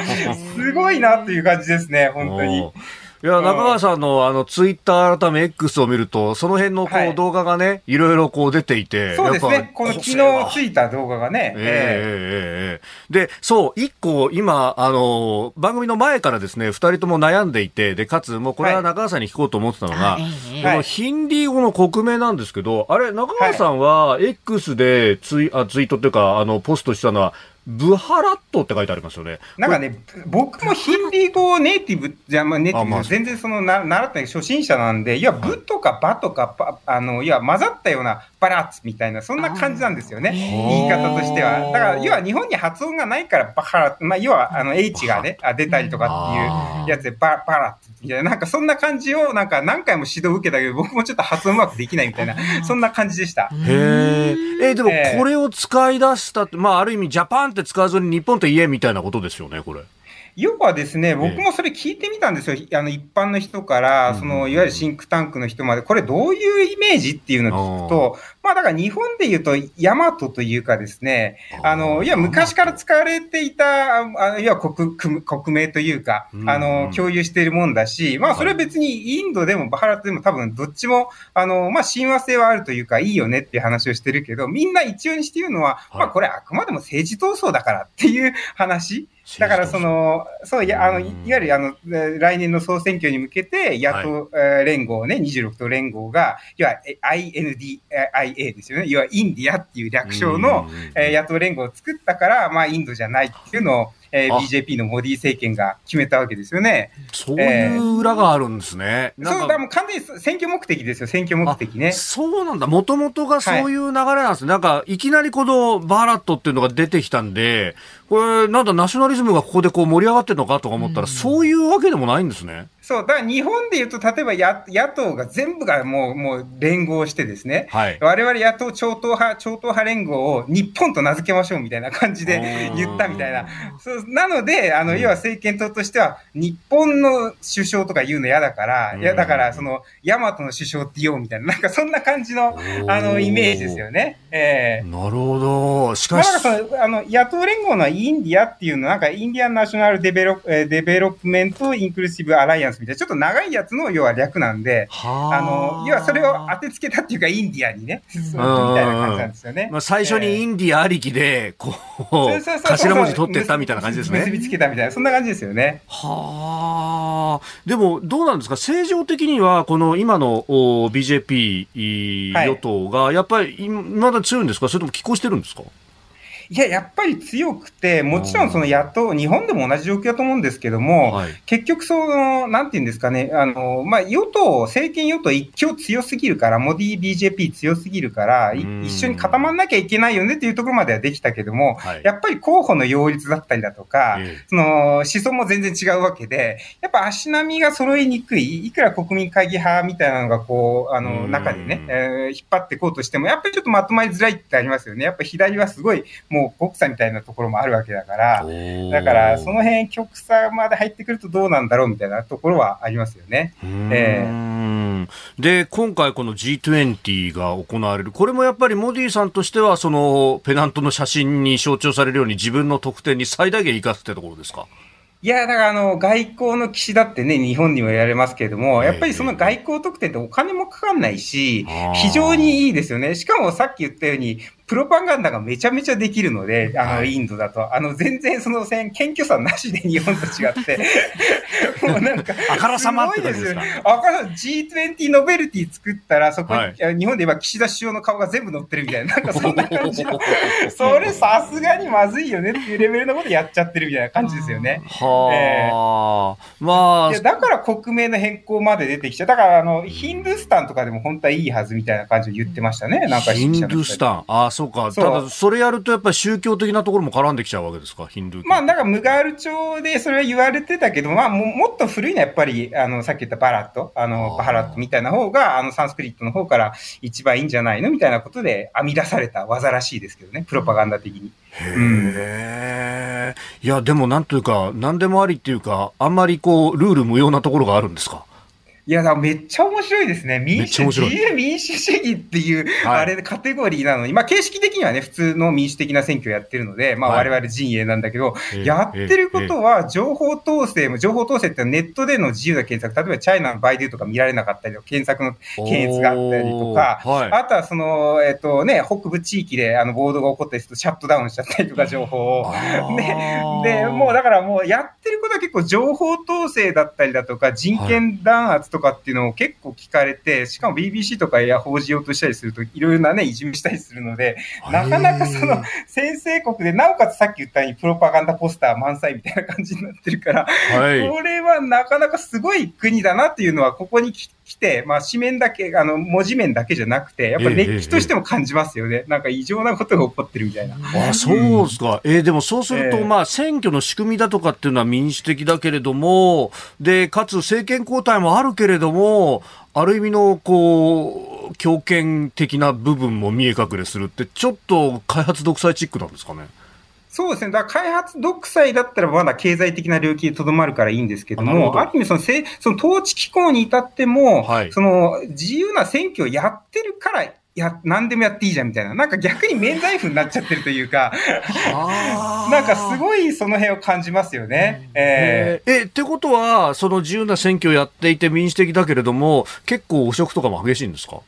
すごいなっていう感じですね、本当に。いや、中川さんのあの、ツイッター改め X を見ると、その辺のこう、動画がね、いろいろこう出ていて。そうですね。この昨日ついた動画がね。ええ。えで、そう、一個今、あの、番組の前からですね、二人とも悩んでいて、で、かつ、もうこれは中川さんに聞こうと思ってたのが、このヒンディー語の国名なんですけど、あれ、中川さんは X でツイあツイートっていうか、あの、ポストしたのは、ブハラットって書いてありますよね。なんかね、僕もヒンディー語ネイティブじゃ、まあ、ネイティブ、全然そのな習った初心者なんで、いや、ブとかバとか、あの、いや、混ざったようなバラッツみたいな、そんな感じなんですよね。言い方としては。だから、要は日本に発音がないから、バハラまあ、要は、あの、H がね、出たりとかっていうやつで、ババラッツみたいな、なんかそんな感じを、なんか何回も指導を受けたけど、僕もちょっと発音うまくできないみたいな、そんな感じでした。へえ。でも、これを使い出したって、まあ、ある意味、ジャパンって使わずに日本と言えみたいなことですよね、これ。要はですね、僕もそれ聞いてみたんですよ。あの、一般の人から、その、いわゆるシンクタンクの人まで、これどういうイメージっていうのを聞くと、まあ、だから日本で言うと、ヤマトというかですね、あの、いや、昔から使われていた、あいわ国、国名というか、あの、共有しているもんだし、まあ、それは別にインドでもバハラトでも多分どっちも、あの、まあ、親和性はあるというか、いいよねっていう話をしてるけど、みんな一応にして言うのは、まあ、これあくまでも政治闘争だからっていう話。だからその、そういや、あの、いわゆるあの、来年の総選挙に向けて、野党、はい、連合ね、26党連合が、要は INDIA ですよね。要はインディアっていう略称の、え野党連合を作ったから、まあ、インドじゃないっていうのを、えー、BJP のモディ政権が決めたわけですよね。そういう裏があるんですね。えー、そう、だもう完全に選挙目的ですよ、選挙目的ね。そうなんだ。もともとがそういう流れなんです、はい、なんか、いきなりこのバーラットっていうのが出てきたんで、これ、なんだ、ナショナリズムがここでこう盛り上がってるのかとか思ったら、うん、そういうわけでもないんですね。そう、だから日本で言うと、例えば野野党が全部がもう、もう連合してですね、はい、我々野党超党派、超党派連合を日本と名付けましょうみたいな感じで言ったみたいな。そうなので、あの、要は政権党としては、日本の首相とか言うの嫌だから、いや、だから、その、大和の首相って言おうみたいな、なんかそんな感じの、あの、イメージですよね。ええー、なるほど。しかし。まあ、その、野党連合のインディアっていうのは、なんか、 Indian National Develo Development Inclusive Alliance みたいな、ちょっと長いやつの要は略なんで、あ。の、要はそれを当てつけたっていうか、インディアにね、みたいな感じなんですよね。まあ、最初にインディアありきで、こう、頭文字取ってったみたいな感じですね。結びつけたみたいな、そんな感じですよね。はあ。でも、どうなんですか？政情的には、この今の BJP 与党が、やっぱり、まだ強いんですか？それとも拮抗してるんですか？いや、やっぱり強くて、もちろんその野党、日本でも同じ状況だと思うんですけども、はい、結局その、なんていうんですかね、あの、まあ、与党、政権与党一強強すぎるから、モディ BJP 強すぎるから、一緒に固まんなきゃいけないよねっていうところまではできたけども、はい、やっぱり候補の擁立だったりだとか、その、思想も全然違うわけで、やっぱ足並みが揃いにくい、いくら国民会議派みたいなのがこう、あの、中でね、えー、引っ張っていこうとしても、やっぱりちょっとまとまりづらいってありますよね。やっぱ左はすごい、もう極左みたいなところもあるわけだから、だからその辺極左まで入ってくるとどうなんだろうみたいなところはありますよね。えー、で、今回この G20 が行われる、これもやっぱりモディさんとしては、そのペナントの写真に象徴されるように自分の得点に最大限生かすってところですか？いや、だからあの、外交の騎士だってね、日本にも言われますけれども、やっぱりその外交特典ってお金もかかんないし、非常にいいですよね。しかもさっき言ったように、プロパガンダがめちゃめちゃできるので、あの、インドだと、あの、全然その選、謙虚さなしで日本と違って、もうなんか、あからさまってですよ。あからさ G20 ノベルティ作ったら、そこに、はい、日本で言えば岸田首相の顔が全部載ってるみたいな、なんかそんな感じの、それさすがにまずいよねっていうレベルのことやっちゃってるみたいな感じですよね。はあ、えー、まあ。だから国名の変更まで出てきちゃう。だから、あの、ヒンドゥースタンとかでも本当はいいはずみたいな感じで言ってましたね。なんかヒンドゥースタン。ああ、そうか。ただ、それやるとやっぱり宗教的なところも絡んできちゃうわけですか、ヒンドゥーまあ、なんかムガール朝でそれは言われてたけど、まあも、もっと古いのはやっぱり、あの、さっき言ったバラット、あの、バハラットみたいな方が、あの、サンスクリットの方から一番いいんじゃないのみたいなことで編み出された技らしいですけどね、プロパガンダ的に。へえ、うん、いや、でもなんというか、なんでもありっていうか、あんまりこう、ルール無用なところがあるんですか？いや、だめっちゃ面白いですね。民主、自由民主主義っていう、はい、あれ、カテゴリーなのに、まあ、形式的にはね、普通の民主的な選挙をやってるので、まあ、我々陣営なんだけど、はい、やってることは、情報統制も、情報統制ってネットでの自由な検索、例えばチャイナのバイデュとか見られなかったりとか、検索の検閲があったりとか、はい、あとはその、えっ、とね、北部地域であの暴動が起こったりすると、シャットダウンしちゃったりとか、情報を。で、で、もうだからもうやってることは結構情報統制だったりだとか、人権弾圧とかっていうのを結構聞かれて、しかも BBC とかや報じようとしたりすると、いろいろなね、いじめしたりするので、なかなかその先制国で、なおかつさっき言ったようにプロパガンダポスター満載みたいな感じになってるから、はい、これはなかなかすごい国だなっていうのは、ここに来て、まあ紙面だけ、あの、文字面だけじゃなくて、やっぱり熱気としても感じますよね。えー、なんか異常なことが起こってるみたいな。あ、そうですか。えー、でもそうすると、えー、まあ選挙の仕組みだとかっていうのは民主的だけれども、で、かつ政権交代もあるけれども、ある意味の、こう、強権的な部分も見え隠れするって、ちょっと開発独裁チックなんですかね。そうですね。だ開発独裁だったらまだ経済的な領域でとどまるからいいんですけども、ある意味そのせその統治機構に至っても、はい、その自由な選挙をやってるからや、何でもやっていいじゃんみたいな。なんか逆に免罪符になっちゃってるというか、なんかすごいその辺を感じますよね。えー、え、ってことは、その自由な選挙をやっていて民主的だけれども、結構汚職とかも激しいんですか？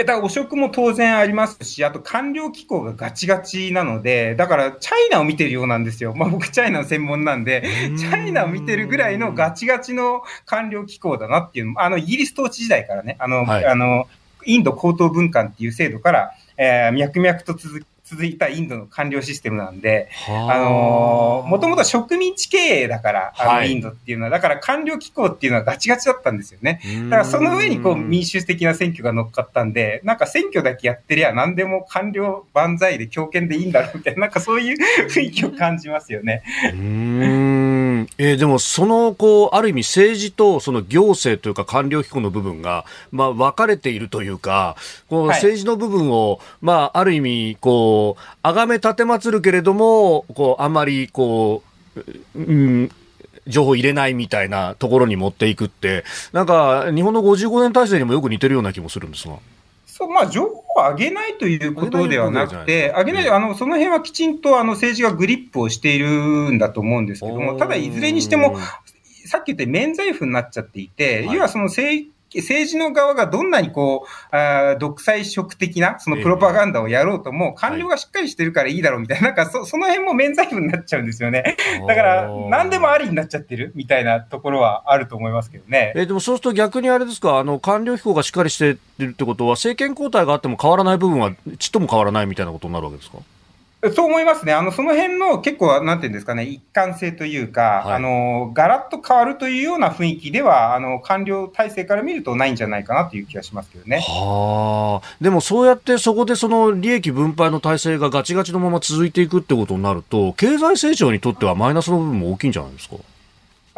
や、だから汚職も当然ありますし、あと官僚機構がガチガチなので、だからチャイナを見てるようなんですよ。まあ僕チャイナの専門なんで、チャイナを見てるぐらいのガチガチの官僚機構だなっていうのあの、イギリス統治時代からね、あの、はい、あの、インド高等文官っていう制度から、えー、脈々と続続いたインドの官僚システムなんで、あのもともと植民地経営だから、あの、インドっていうのは、だから官僚機構っていうのはガチガチだったんですよね。だからその上にこう民主的な選挙が乗っかったんで、なんか選挙だけやってりゃ何でも官僚万歳で強権でいいんだろうみたいな、なんかそういう 雰囲気を感じますよね。えー、でもそのこうある意味政治とその行政というか官僚機構の部分がまあ分かれているというかこう政治の部分を、はい、まあある意味こう崇め立てまつるけれどもこうあまりこう、うん、情報入れないみたいなところに持っていくってなんか日本の55年体制にもよく似てるような気もするんですが。そうまあ、情報を上げないということではなくて、上げない、あの、その辺はきちんとあの政治がグリップをしているんだと思うんですけども、ただいずれにしても、さっき言った免罪符になっちゃっていて、要はその政政治の側がどんなにこう、あ独裁色的な、そのプロパガンダをやろうとも、官僚がしっかりしてるからいいだろうみたいな、なんかそその辺も免罪符になっちゃうんですよね。だから、何でもありになっちゃってるみたいなところはあると思いますけどね。えー、でもそうすると逆にあれですか、あの、官僚機構がしっかりしてるってことは、政権交代があっても変わらない部分はちっとも変わらないみたいなことになるわけですか？そう思いますね。あの、その辺の結構、なんていうんですかね、一貫性というか、はい、あの、ガラッと変わるというような雰囲気では、あの、官僚体制から見るとないんじゃないかなという気がしますけどね。はあ。でもそうやってそこでその利益分配の体制がガチガチのまま続いていくってことになると、経済成長にとってはマイナスの部分も大きいんじゃないですか？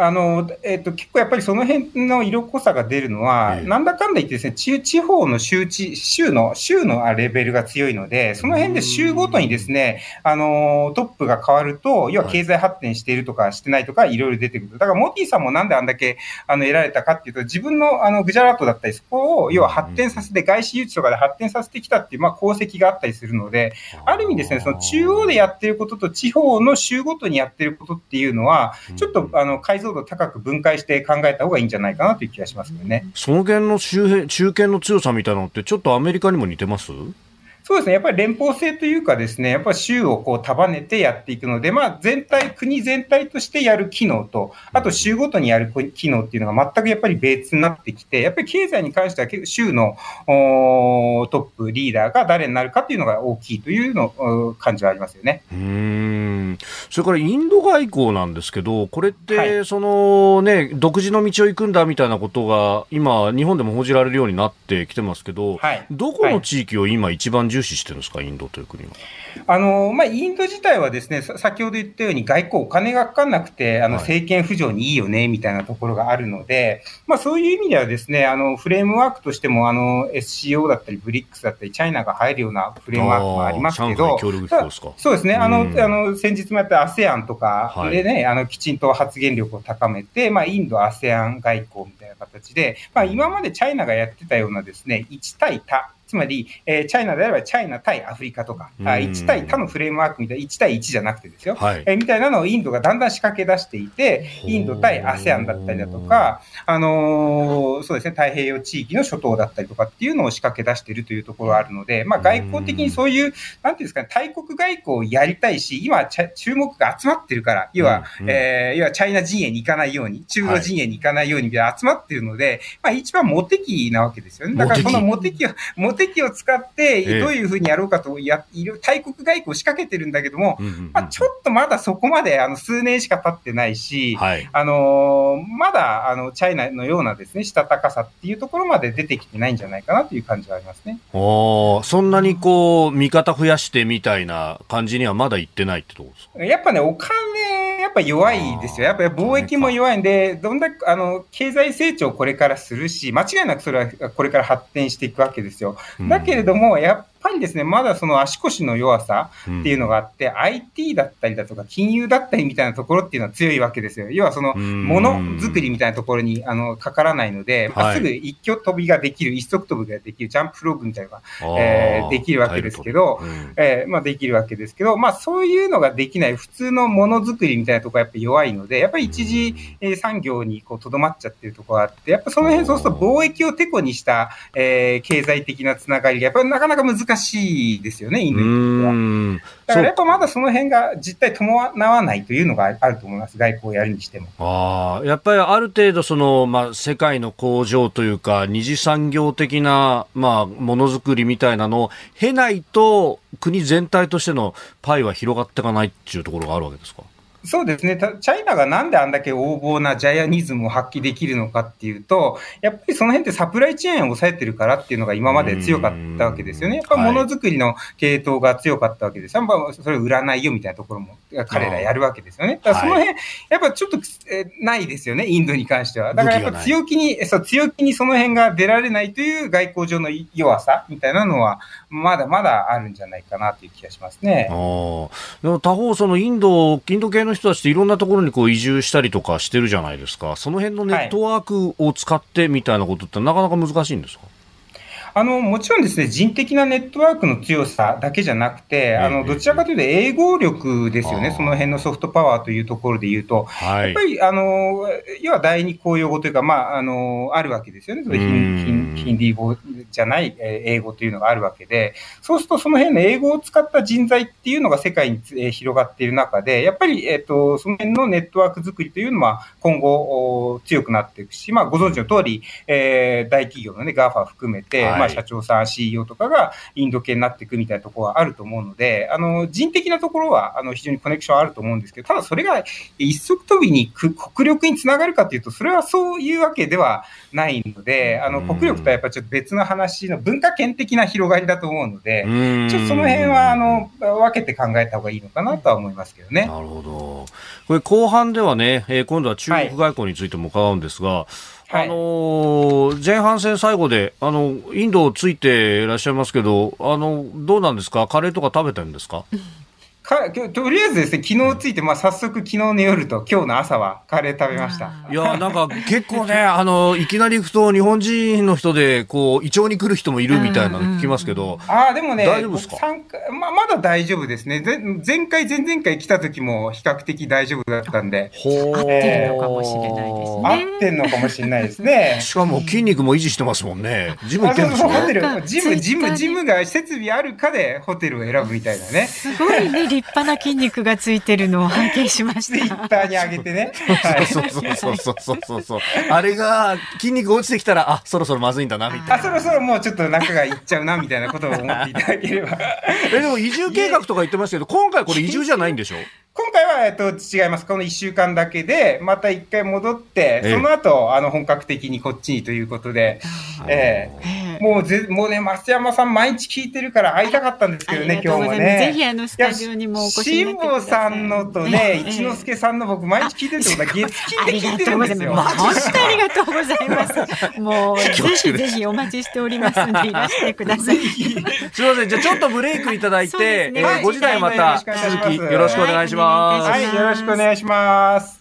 あの、えっ、ー、と、結構やっぱりその辺の色濃さが出るのは、えなんだかんだ言ってですね、地地方の州地、州の、州のレベルが強いので、その辺で州ごとにですね、あの、トップが変わると、要は経済発展しているとかしてないとか、いろいろ出てくる。だから、モティさんもなんであんだけ、あの、得られたかっていうと、自分の、あの、グジャラートだったり、そこを、要は発展させて、外資誘致とかで発展させてきたっていう、まあ、功績があったりするので、あ。る意味ですね、その中央でやってることと地方の州ごとにやってることっていうのは、ちょっと、あの、解像度高く分解して考えた方がいいんじゃないかなという気がしますよね。その辺の周辺、中堅の強さみたいなのって、ちょっとアメリカにも似てます？そうですね。やっぱり連邦制というかですね、やっぱり州をこう束ねてやっていくので、まあ全体、国全体としてやる機能と、あと州ごとにやる機能っていうのが全くやっぱり別になってきて、やっぱり経済に関しては州のトップ、リーダーが誰になるかっていうのが大きいというの感じはありますよね。うんそれからインド外交なんですけど、これって、そのね、独自の道を行くんだみたいなことが、今、日本でも報じられるようになってきてますけど、はい、どこの地域を今一番重視してるんですか、インドという国は？あの、まあ、インド自体はですね、先ほど言ったように外交お金がかかんなくて、あの、政権浮上にいいよね、みたいなところがあるので、まあ、そういう意味ではですね、あの、フレームワークとしても、あの、SCO だったり、ブリックスだったり、チャイナが入るようなフレームワークもありますけど、そうですね、あの、あの、先日もやった ASEAN とかでね、はい、あの、きちんと発言力を高めて、まあ、インド、ASEAN 外交みたいな形で、まあ、今までチャイナがやってたようなですね、1対多、つまり、えー、チャイナであればチャイナ対アフリカとか、あ1対他のフレームワークみたいな、1対1じゃなくてですよ、はい、えー、みたいなのをインドがだんだん仕掛け出していて、インド対 ASEAN だったりだとか、あのー、そうですね、太平洋地域の諸島だったりとかっていうのを仕掛け出しているというところがあるので、まあ、外交的にそういう、なんていうんですかね、大国外交をやりたいし、今、注目が集まってるから、要は、うん。うん、えー、要はチャイナ陣営に行かないように、中国陣営に行かないように、集まってるので、まあ、一番モテ期なわけですよね。だから、このモテ期を、モテ期を使って、どういうふうにやろうかとや、いる大国外交を仕掛けてるんだけども、まあ、ちょっとまだそこまであの数年しか経ってないし、はい、あのー、まだあのチャイナのようなですね、したたかさっていうところまで出てきてないんじゃないかなという感じはありますね。おそんなにこう、味方増やしてみたいな感じにはまだいってないってとこですか？やっぱね、お金、やっぱ弱いですよ。やっぱり貿易も弱いんで、どんだけ、あの、経済成長これからするし、間違いなくそれはこれから発展していくわけですよ。だけれども、やっぱりですね、まだその足腰の弱さっていうのがあって、うん、IT だったりだとか、金融だったりみたいなところっていうのは強いわけですよ。要はその、ものづくりみたいなところにあのかからないので、まあ、すぐ一挙飛びができる、一足飛びができる、ジャンプフログみたいなのが、えー、できるわけですけど、うん、えー、まあ、できるわけですけど、まあ、そういうのができない普通のものづくりみたいなところはやっぱり弱いので、やっぱり一次産業にこうとどまっちゃってるところがあって、やっぱその辺そうすると貿易をてこにした、えー、経済的なつながりがやっぱりなかなか難しいですよね、インドにとっては。だからやっぱまだその辺が実態伴わないというのがあると思います、外交をやるにしても。あやっぱりある程度その、まあ、世界の工場というか、二次産業的な、まあ、ものづくりみたいなのを経ないと、国全体としてのパイは広がっていかないっていうところがあるわけですか？そうですね。チャイナがなんであんだけ横暴なジャイアニズムを発揮できるのかっていうと、やっぱりその辺ってサプライチェーンを抑えてるからっていうのが今まで強かったわけですよね。やっぱものづくりの系統が強かったわけです。やっぱそれ売らないよみたいなところも彼らやるわけですよね。だからその辺、やっぱちょっと、えないですよね、インドに関しては。だからやっぱ強気に、そう、強気にその辺が出られないという外交上の弱さみたいなのは、まだまだあるんじゃないかなという気がしますね。でも他方、そのインド、インド系の人たちっていろんなところにこう移住したりとかしてるじゃないですか。その辺のネットワークを使ってみたいなことってなかなか難しいんですか、あの、もちろんですね、人的なネットワークの強さだけじゃなくて、あの、どちらかというと英語力ですよね、その辺のソフトパワーというところで言うと、やっぱり、あの、要は第二公用語というか、まあ、あの、あるわけですよね。ヒンヒンディー語じゃない英語というのがあるわけで、そうするとその辺の英語を使った人材っていうのが世界に広がっている中で、やっぱり、えっ、と、その辺のネットワーク作りというのは今後強くなっていくし、まあ、ご存知の通り、えー、大企業のね、GAFA 含めて、はいまあ、社長さん、CEO とかがインド系になっていくみたいなところはあると思うので、あの、人的なところは、あの、非常にコネクションあると思うんですけど、ただそれが一足飛びに国力につながるかというと、それはそういうわけではないので、あの、国力とはやっぱりちょっと別の話の文化圏的な広がりだと思うので、ちょっとその辺は、あの、分けて考えた方がいいのかなとは思いますけどね。なるほど。これ後半ではね、えー、今度は中国外交についても伺うんですが、はいあの、前半戦最後で、あの、インドをついていらっしゃいますけど、あの、どうなんですか？カレーとか食べてるんですか？かとりあえずですね、昨日ついて、まあ、早速昨日の夜と今日の朝はカレー食べました。いや、なんか結構ね、あの、いきなり行くと日本人の人で、こう、胃腸に来る人もいるみたいなの聞きますけど。ああ、でもね、大丈夫ですか？ままだ大丈夫ですね。前回、前々回来た時も比較的大丈夫だったんで。ほ合ってるのかもしれないですね。合ってんのかもしれないですね。しかも筋肉も維持してますもんね。ジム行ってるんですね。ホテル、ジム、ジム、ジムが設備あるかでホテルを選ぶみたいなね。すごいね、立派な筋肉がついてるのを拝見しました。ツイッターに上げてね。そうそうそうそうそうそうあれが筋肉落ちてきたら、あ、そろそろまずいんだな、みたいな。あ、そろそろもうちょっと中がいっちゃうな、みたいなことを思っていただければ。え、でも移住計画とか言ってますけど、今回これ移住じゃないんでしょ？今回は、えっと、違います。この1週間だけで、また1回戻って、その後、あの、本格的にこっちにということで、ええー、もうぜ、もうね、増山さん毎日聞いてるから会いたかったんですけどね、今日もね。ぜひ、あの、スタジオにもお越し辛坊さんのとね、一之輔さんの僕、毎日聞いてるってことは、月金で聞いてるんですよ。本当にありがとうございます。もう、ぜひぜひお待ちしておりますので、いらしてください。すみません、じゃあちょっとブレイクいただいて、ねえー、5時台また続きよろしくお願いします。はいよろしくお願いします。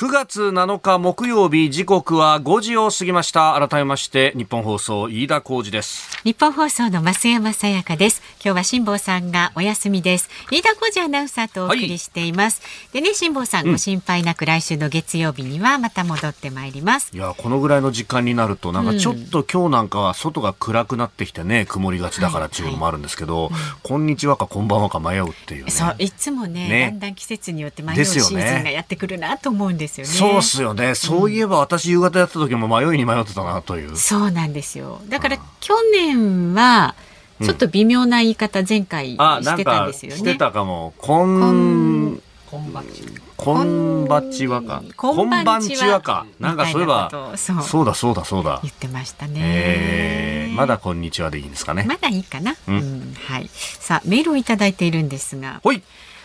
9月7日木曜日時刻は5時を過ぎました。改めまして日本放送飯田浩二です。日本放送の増山さやかです。今日は辛坊さんがお休みです。飯田浩二アナウンサーとお送りしています、はい、でね辛坊さん、うん、ご心配なく来週の月曜日にはまた戻ってまいります。いやこのぐらいの時間になるとなんかちょっと今日なんかは外が暗くなってきてね曇りがちだからっていうのもあるんですけど、はいはい、こんにちはかこんばんはか迷うっていう、ね、そういつもね、ね、だんだん季節によって迷うシーズンがやってくるなと思うんですよねそうっすよね。そういえば私夕方やった時も迷いに迷ってたなという。そうなんですよ。だから去年は、ちょっと微妙な言い方前回してたんですよね。してたかも。こん、こんばんちこんばちはか。こんばんちはか。なんかそういえば、そうだそうだそうだ。言ってましたね。えー、まだこんにちはでいいんですかね。まだいいかな。うん、はい。さあ、メールをいただいているんですが。はい。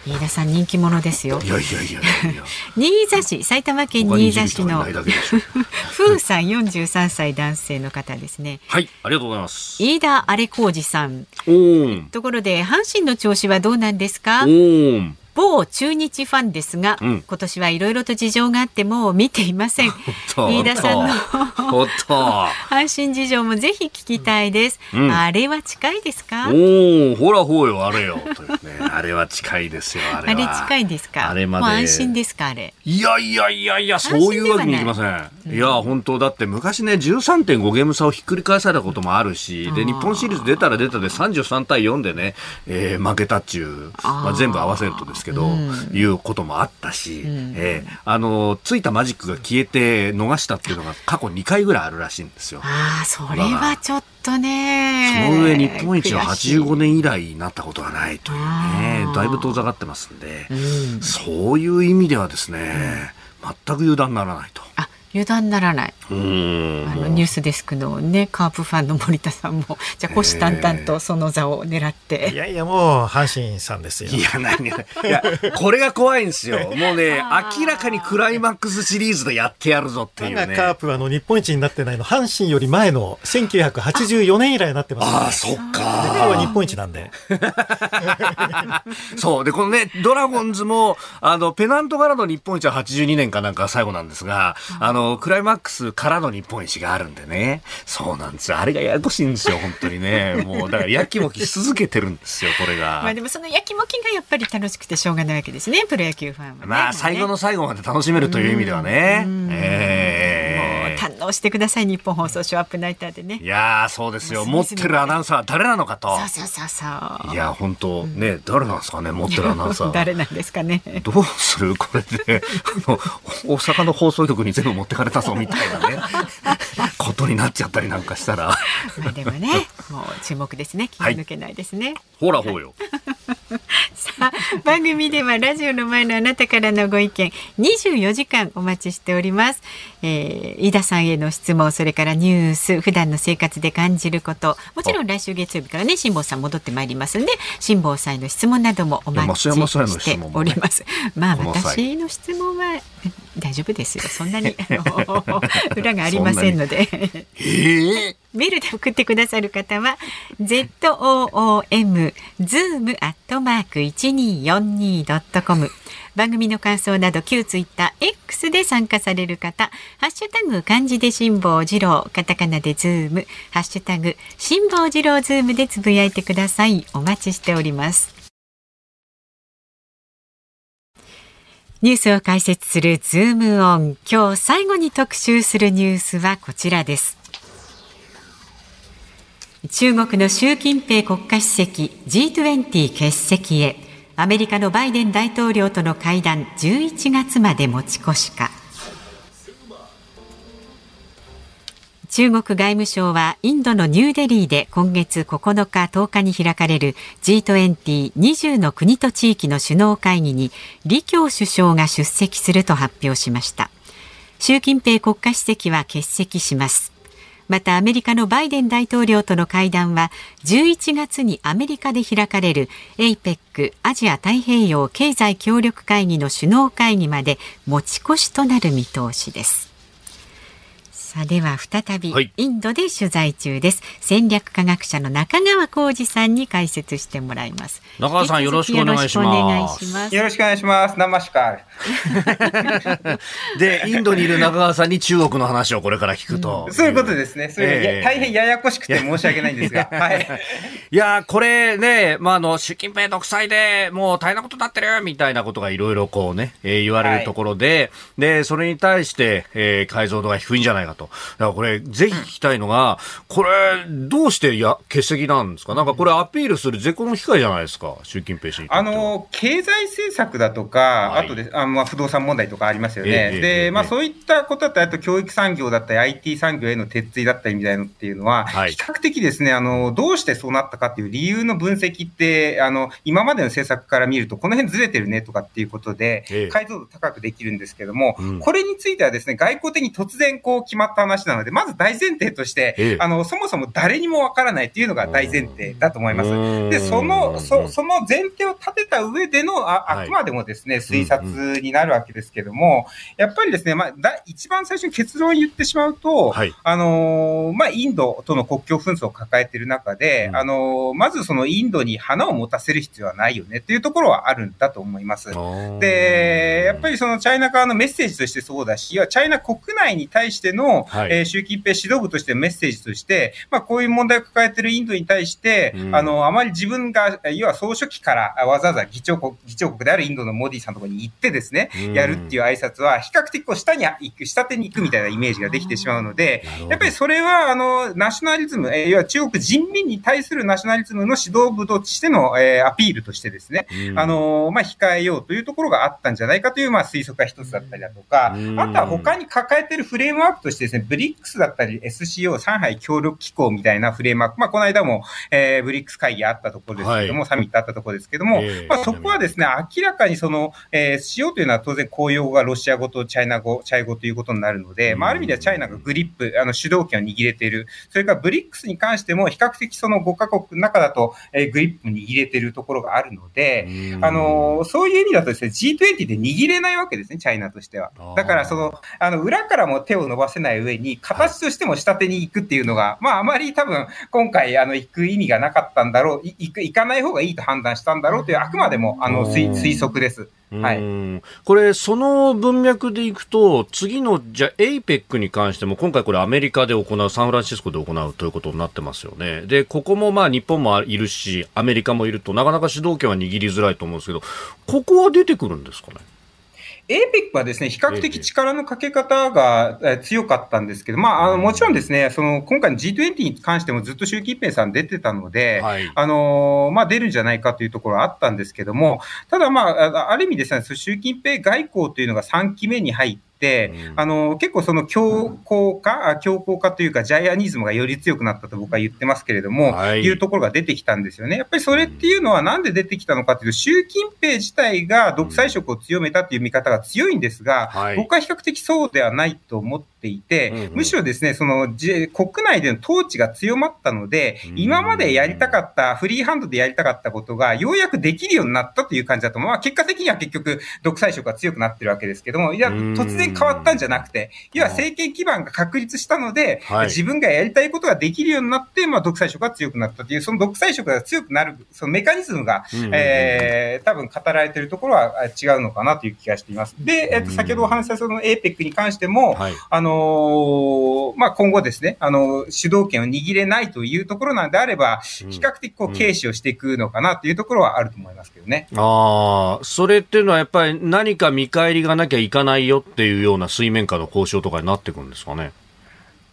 飯田さん人気者ですよ。いやいやいや 新座市、埼玉県新座市の風 さん四十三歳男性の方ですね。はい、ありがとうございます。飯田あれ浩二さん。ところで阪神の調子はどうなんですか？某中日ファンですが、うん、今年はいろいろと事情があってもう見ていません。飯田さんの阪神 事情もぜひ聞きたいです。うん、あれは近いですか？おお、ほらほうよあれよ、ね、あれは近いですよあれあれ近いですか？あれまで安心ですかあれ？いやいやいやいやそういうわけにいきません。うん、いや本当だって昔ね13.5ゲーム差をひっくり返されたこともあるし、で日本シリーズ出たら出たで33対4でね、えー、負けたっちゅうまあ全部合わせるとですけど。いういうこともあったし、うん、えー、あのついたマジックが消えて逃したっていうのが過去2回ぐらいあるらしいんですよ。ああそれはちょっとね。その上日本一は85年以来になったことはないというねだいぶ遠ざかってますんで、うん、そういう意味ではですね、うん、全く油断ならないと。あ油断ならない。あのニュースデスクのねカープファンの森田さんも じゃ虎視眈々とその座を狙って。いやいやもう阪神さんですよ。いや何いやこれが怖いんですよ。もうね明らかにクライマックスシリーズでやってやるぞっていうね。カープあの日本一になってないの阪神より前の1984年以来になってます、ね、ああそっか。今日は日本一なんで。そうでこのねドラゴンズもあのペナントからの日本一は82年かなんか最後なんですがあのクライマックスからの日本一があるんでね。そうなんですよ。あれがややこしいんですよ、本当にね。もう、だからやきもきし続けてるんですよ、これが。まあでもそのやきもきがやっぱり楽しくてしょうがないわけですね、プロ野球ファンは、ね、まあ、最後の最後まで楽しめるという意味ではね。えー堪能してください。日本放送ショーアップナイターでね。いやそうですよ。持ってるアナウンサー誰なのかと。そうそうそうそう。いや本当ね、うん、誰なんですかね持ってるアナウンサー 誰なんですかね。どうする？これ で大阪の放送局に全部持ってかれたぞみたいなねことになっちゃったりなんかしたら。まあでもね もう注目ですね。気が抜けないですね、はい、ほらほうよ。さあ番組ではラジオの前のあなたからのご意見24時間お待ちしております、えー、飯田さんへの質問それからニュース普段の生活で感じること。もちろん来週月曜日からね辛坊さん戻ってまいりますんで辛坊さんへの質問などもお待ちしております、ね、まあ私の質問は 大丈夫ですよ。そんなに 裏がありませんので。えー、メールで送ってくださる方は z o o m zoom アットマーク一二四二ドットコム。番組の感想など旧ツイッター X で参加される方、ハッシュタグ漢字で辛坊治郎、カタカナでズーム、ハッシュタグ辛坊治郎ズームでつぶやいてください。お待ちしております。ニュースを解説するズームオン。今日最後に特集するニュースはこちらです。中国の習近平国家主席 G20 欠席へ。アメリカのバイデン大統領との会談11月まで持ち越しか中国外務省はインドのニューデリーで今月9日10日に開かれる G2020 の国と地域の首脳会議に李強首相が出席すると発表しました。習近平国家主席は欠席します。またアメリカのバイデン大統領との会談は11月にアメリカで開かれる APEC アジア太平洋経済協力会議の首脳会議まで持ち越しとなる見通しです。さあでは再びインドで取材中です、はい、戦略科学者の中川浩二さんに解説してもらいます。中川さんよろしくお願いします。よろしくお願いします。ナマシカでインドにいる中川さんに中国の話をこれから聞くと、うん、そういうことですね。それ、えー、大変ややこしくて申し訳ないんですが。はい。いやこれねまああの習近平独裁でもう大変なことになってるみたいなことがいろいろこうね、えー、言われるところで、はい、でそれに対して、えー、解像度が低いんじゃないかと。だからこれ、ぜひ聞きたいのが、これ、どうしてや欠席なんですか？なんかこれアピールする絶好の機会じゃないですか、習近平氏あの、経済政策だとか、はい、あとで、あまあ、不動産問題とかありますよね。えー、で、えー、まあ、そういったことだったり、あと教育産業だったり、IT 産業への鉄槌だったりみたいなのっていうのは、はい、比較的ですね、あの、どうしてそうなったかっていう理由の分析って、あの、今までの政策から見ると、この辺ずれてるねとかっていうことで、解像度高くできるんですけども、うん、これについてはですね、外交的に突然こう決まった話なので、まず大前提として、ええ、あの、そもそも誰にもわからないっていうのが大前提だと思います。で、その、そその前提を立てた上での、ああくまでもですね、推察になるわけですけども、やっぱりですね、まあ、だ一番最初に結論を言ってしまうと、はい、あのまあ、インドとの国境紛争を抱えている中で、うん、あのまずそのインドに花を持たせる必要はないよねっていうところはあるんだと思います。で、やっぱりそのチャイナ側のメッセージとしてそうだし、チャイナ国内に対しての、はい、えー、習近平指導部としてのメッセージとして、まあ、こういう問題を抱えているインドに対して、うん、あの、あまり自分が、要は総書記からわざわざ議長国、議長国であるインドのモディさんのところに行ってですね、うん、やるっていう挨拶は、比較的こう下に行く、下手に行くみたいなイメージができてしまうので、やっぱりそれは、あの、ナショナリズム、えー、要は中国人民に対するナショナリズムの指導部としての、えー、アピールとしてですね、うん、あの、まあ、控えようというところがあったんじゃないかという、まあ、推測が一つだったりだとか、あとは他に抱えているフレームワークとしてですね、ブリックスだったり SCO、上海協力機構みたいなフレームワーク、まあ、この間も、えー、ブリックス会議あったところですけども、はい、サミットあったところですけども、えー、まあ、そこはですね、明らかにその、えー、SCO というのは当然公用語がロシア語とチャイナ語、チャイ語ということになるので、まあ、ある意味ではチャイナがグリップ、あの、主導権を握れている。それからブリックスに関しても、比較的その5カ国の中だと、えー、グリップ握れているところがあるので、あのそういう意味だとですね、G20 で握れないわけですね、チャイナとしては。だから、その、あの、裏からも手を伸ばせない上に、形としても下手に行くっていうのが、まあ、あまり多分、今回、あの、行く意味がなかったんだろう、行く、行かない方がいいと判断したんだろうという、あくまでも、あの、推推測です。はい、これ、その文脈でいくと、次の、じゃあ、APEC に関しても、今回これアメリカで行う、サンフランシスコで行うということになってますよね。で、ここもまあ、日本もいるし、アメリカもいると、なかなか主導権は握りづらいと思うんですけど、ここは出てくるんですかね？APEC はですね、比較的力のかけ方が強かったんですけど、まあ、あのもちろんですね、その今回の G20 に関してもずっと習近平さん出てたので、はい、あのまあ、出るんじゃないかというところはあったんですけども、ただ、まあ、ある意味ですね、習近平外交というのが3期目に入って、、うん、あの結構その強硬化、強硬化というか、ジャイアニズムがより強くなったと僕は言ってますけれども、はい、いうところが出てきたんですよね。やっぱりそれっていうのは、なんで出てきたのかというと、習近平自体が独裁色を強めたという見方が強いんですが、はい、僕は比較的そうではないと思っていて、うんうん、むしろですね、その国内での統治が強まったので、今までやりたかった、フリーハンドでやりたかったことが、ようやくできるようになったという感じだと、まあ、結果的には結局、独裁色が強くなってるわけですけども、いや、突然変わったんじゃなくて、要は政権基盤が確立したので、はい、自分がやりたいことができるようになって、まあ、独裁色が強くなったという、その独裁色が強くなる、そのメカニズムが、えー、多分語られているところは違うのかなという気がしています。で、えっ、ー、と、先ほどお話したその APEC に関しても、はい、あのー、まあ、今後ですね、あの、主導権を握れないというところなんであれば、比較的こう、軽視をしていくのかなというところはあると思いますけどね。ああ、それっていうのはやっぱり何か見返りがなきゃいかないよっていうような水面下の交渉とかになっていくんですかね。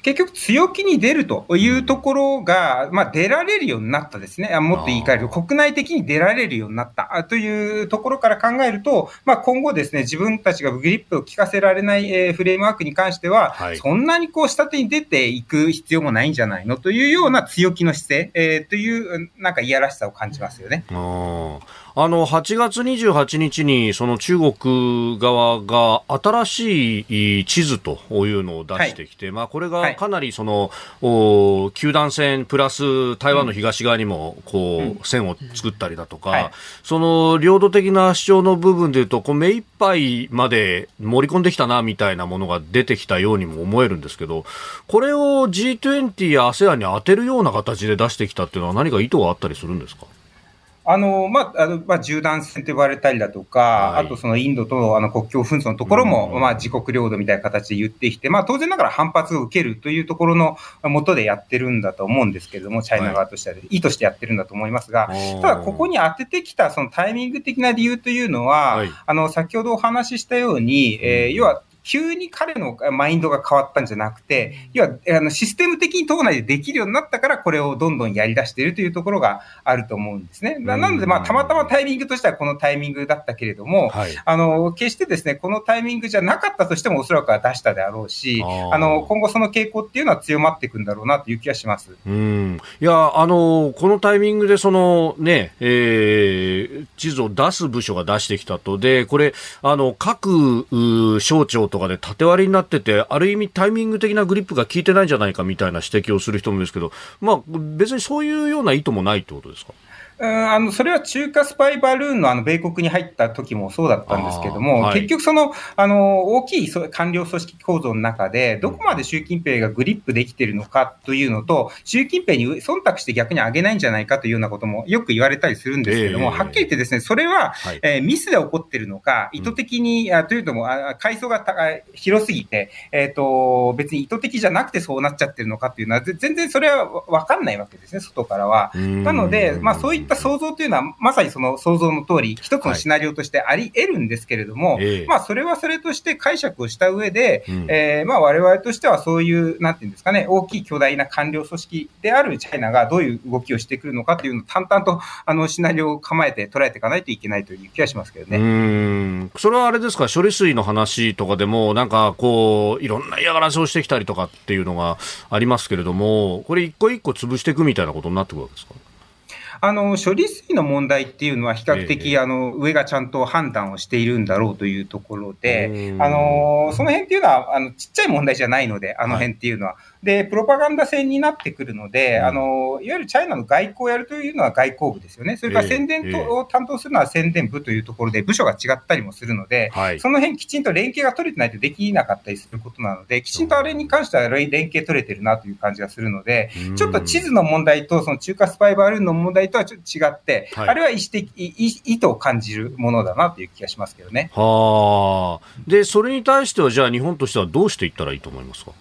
結局強気に出るというところが、まあ、出られるようになったですね。もっと言い換えると、国内的に出られるようになったというところから考えると、まあ、今後ですね、自分たちがグリップを効かせられないフレームワークに関しては、はい、そんなにこう下手に出ていく必要もないんじゃないの？というような強気の姿勢、えー、という、なんかいやらしさを感じますよね。あの8月28日にその中国側が新しい地図というのを出してきて、はい、まあ、これがかなりその、お球団線プラス台湾の東側にもこう、線を作ったりだとか、はい、その領土的な主張の部分でいうとこう目いっぱいまで盛り込んできたなみたいなものが出てきたようにも思えるんですけどこれを G20 や ASEAN に当てるような形で出してきたっていうのは何か意図があったりするんですか？あの、まあ、あの、まあ、縦断線と呼ばれたりだとか、はい、あとそのインドとのあの国境紛争のところも、うん、まあ、自国領土みたいな形で言ってきて、まあ、当然ながら反発を受けるというところのもとでやってるんだと思うんですけれども、チャイナ側としては、意図してやってるんだと思いますが、ただ、ここに当ててきたそのタイミング的な理由というのは、はい、あの、先ほどお話ししたように、えー、要は、急に彼のマインドが変わったんじゃなくて、要は、あの、システム的に党内でできるようになったから、これをどんどんやり出しているというところがあると思うんですね。なので、まあ、たまたまタイミングとしてはこのタイミングだったけれども、はい、あの、決してですね、このタイミングじゃなかったとしても、おそらくは出したであろうし、あの、今後その傾向っていうのは強まっていくんだろうなという気がします。うん。いや、あの、このタイミングでそのね、えー、地図を出す部署が出してきたと。で、これ、あの、各省庁とかで縦割りになってて、ある意味タイミング的なグリップが効いてないんじゃないかみたいな指摘をする人もいるんですけど、まあ、別にそういうような意図もないってことですか？うん、あの、それは中華スパイバルーンのあの、米国に入った時もそうだったんですけども、はい、結局その、あの、大きい官僚組織構造の中で、どこまで習近平がグリップできてるのかというのと、習近平に忖度して逆に上げないんじゃないかというようなこともよく言われたりするんですけども、えー、はっきり言ってですね、それは、はい、えー、ミスで起こってるのか、意図的に、うん、あというのも、あ階層が広すぎて、えっ、ー、と、別に意図的じゃなくてそうなっちゃってるのかっていうのは、全然それはわかんないわけですね、外からは。なので、まあそういった想像というのは、まさにその想像の通り、一つのシナリオとしてあり得るんですけれども、はい、まあ、それはそれとして解釈をした上で、うん、えー、まあ、我々としてはそういう、なんていうんですかね、大きい巨大な官僚組織であるチャイナがどういう動きをしてくるのかというのを淡々と、あの、シナリオを構えて捉えていかないといけないという気がしますけどね。うん。それはあれですか、処理水の話とかでも、なんかこう、いろんな嫌がらせをしてきたりとかっていうのがありますけれども、これ一個一個潰していくみたいなことになってくるわけですか？あの、処理水の問題っていうのは比較的、えあの、上がちゃんと判断をしているんだろうというところで、あの、その辺っていうのは、あの、ちっちゃい問題じゃないので、あの辺っていうのは。はいで、プロパガンダ戦になってくるので、うん、あの、いわゆるチャイナの外交をやるというのは外交部ですよね。それから宣伝を担当するのは宣伝部というところで、部署が違ったりもするので、はい、その辺きちんと連携が取れてないとできなかったりすることなので、きちんとあれに関しては連携取れてるなという感じがするので、ちょっと地図の問題と、その中華スパイバルーンの問題とはちょっと違って、はい、あれは意思的意意図を感じるものだなという気がしますけどね。はあ。で、それに対しては、じゃあ日本としてはどうしていったらいいと思いますか？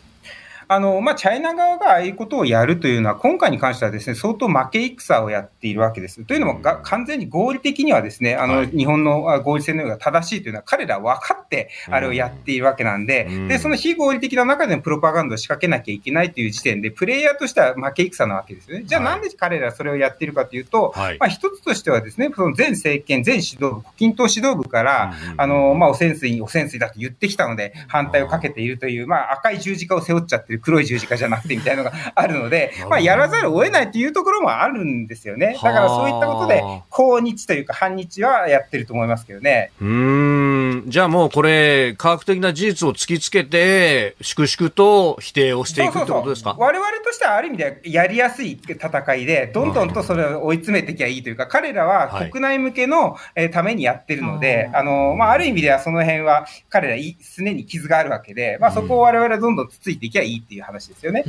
あの、まあ、チャイナ側がああいうことをやるというのは、今回に関してはですね、相当負け戦をやっているわけです。というのも、が完全に合理的にはですね、あの、はい、日本の合理性のようが正しいというのは、彼ら分かって、あれをやっているわけなんで、で、その非合理的な中でのプロパガンダを仕掛けなきゃいけないという時点で、プレイヤーとしては負け戦なわけですよね。じゃあ、なんで彼らそれをやっているかというと、はい、まあ、一つとしてはですね、その前政権、前指導部、胡錦涛指導部から、あの、まあ、汚染水、汚染水だと言ってきたので、反対をかけているという、まあ、赤い十字架を背負っちゃってる黒い十字架じゃなくてみたいなのがあるので、まあ、やらざるを得ないというところもあるんですよね。だからそういったことで、抗日というか反日はやってると思いますけどね。うん。じゃあもうこれ、科学的な事実を突きつけて、粛々と否定をしていくってことですか？我々としてはある意味でやりやすい戦いで、どんどんとそれを追い詰めていきゃいいというか、彼らは国内向けのためにやってるので、はい、あの、まあ、ある意味ではその辺は彼ら常に傷があるわけで、まあ、そこを我々はどんどんつついていきゃいいっていう話ですよね。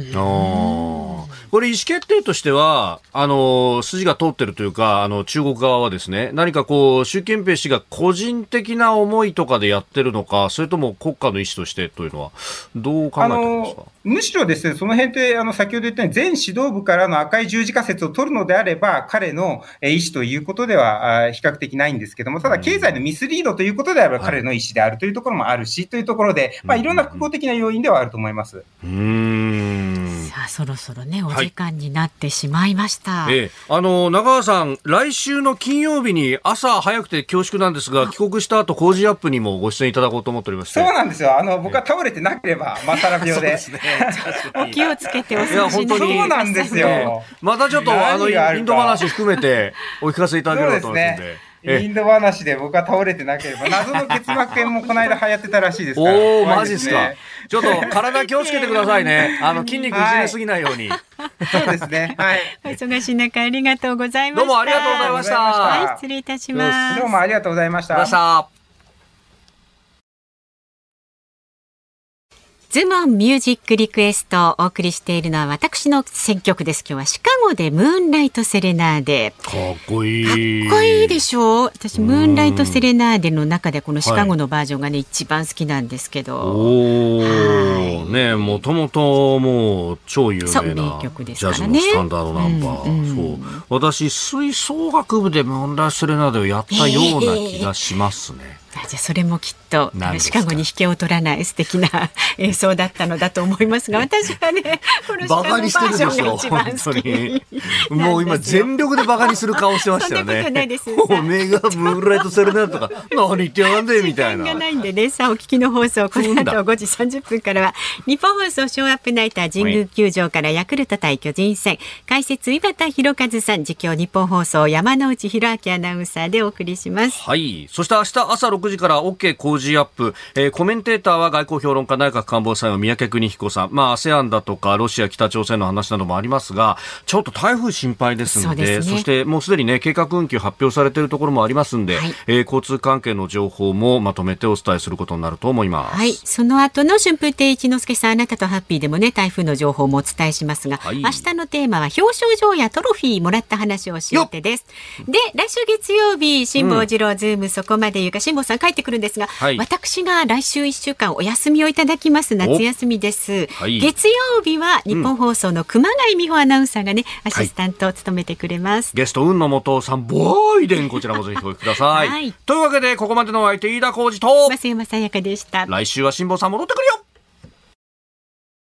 これ意思決定としては、あの、筋が通ってるというか、あの、中国側はですね、何かこう、習近平氏が個人的な思いとかでやってるのか、それとも国家の意思としてというのは、どう考えてるんですか？むしろですね、その辺って、あの、先ほど言ったように、全指導部からの赤い十字架説を取るのであれば、彼の意思ということでは、比較的ないんですけども、ただ、経済のミスリードということであれば、彼の意思であるというところもあるし、というところで、まあ、いろんな複合的な要因ではあると思います。うん。さあ、そろそろね、お時間になってしまいました。はい、ええ、あの、中川さん、来週の金曜日に朝早くて恐縮なんですが、帰国した後、工事アップにもご出演いただこうと思っておりまして。そうなんですよ。あの、僕は倒れてなければ、まさら病で。ね。お気をつけてお過ごしになそうなんですよ。またちょっと、あの、インド話含めてお聞かせいただければと思いますので。インド話で僕は倒れてなければ、謎の結膜炎もこの間流行ってたらしいですから。おお、怖いマジですか。ちょっと体気をつけてくださいね。あの、筋肉いじめすぎないように。そうですね。はい。お忙しい中ありがとうございました。どうもありがとうございましたはい、失礼いたします。どうもありがとうございました。ズモンミュージックリクエストをお送りしているのは私の選曲です。今日はシカゴでムーンライトセレナーデ。かっこいい。かっこいいでしょ？私ムーンライトセレナーデの中でこのシカゴのバージョンがね、一番好きなんですけど。おはお、ねもともともう超有名な名曲ですジャズからねのスタンダードナンバー。うんうんそう。私吹奏楽部でムーンライトセレナーデをやったような気がしますね。あじゃあそれもきっとシカゴに引けを取らない素敵な 演奏だったのだと思いますが私はねこのシカゴババカにしてるージョンが一番本当好きに。もう今全力でバカにする顔してましたよね。おめえがムーンライトセレナとか、何言ってやがんで みたいな時間。がないんでねさあお聞きの放送この後5時30分からは日本放送ショーアップナイター神宮球場からヤクルト対巨人戦解説井端弘和さん実況日本放送山之内弘明アナウンサーでお送りしますはい。そして明日朝6時から OK 工事アップ、えーコメンテーターは外交評論家内閣官房参与三宅邦彦さん。まあ ASEAN だとかロシア北朝鮮の話などもありますが、ちょっと台風心配ですので、そうですねしてもうすでにね、計画運休発表されているところもありますんで、はいえー交通関係の情報もまとめてお伝えすることになると思います。はい、その後の春風亭一之輔さん、あなたとハッピーでもね、台風の情報もお伝えしますが、はい明日のテーマは表彰状やトロフィーもらった話を教えてです。で、来週月曜日、辛坊治郎ズームそこまで言うか、辛坊さん帰ってくるんですが、はい私が来週1週間お休みをいただきます。夏休みです。はい月曜日はニッポン放送の熊谷実帆アナウンサーがね、アシスタントを務めてくれます。ゲスト、海野素央さん、ボーイデン、こちらもぜひお聞きくださいというわけで、ここまでのお相手、飯田浩二と、増山さやかでした。来週は辛坊さん戻ってくるよ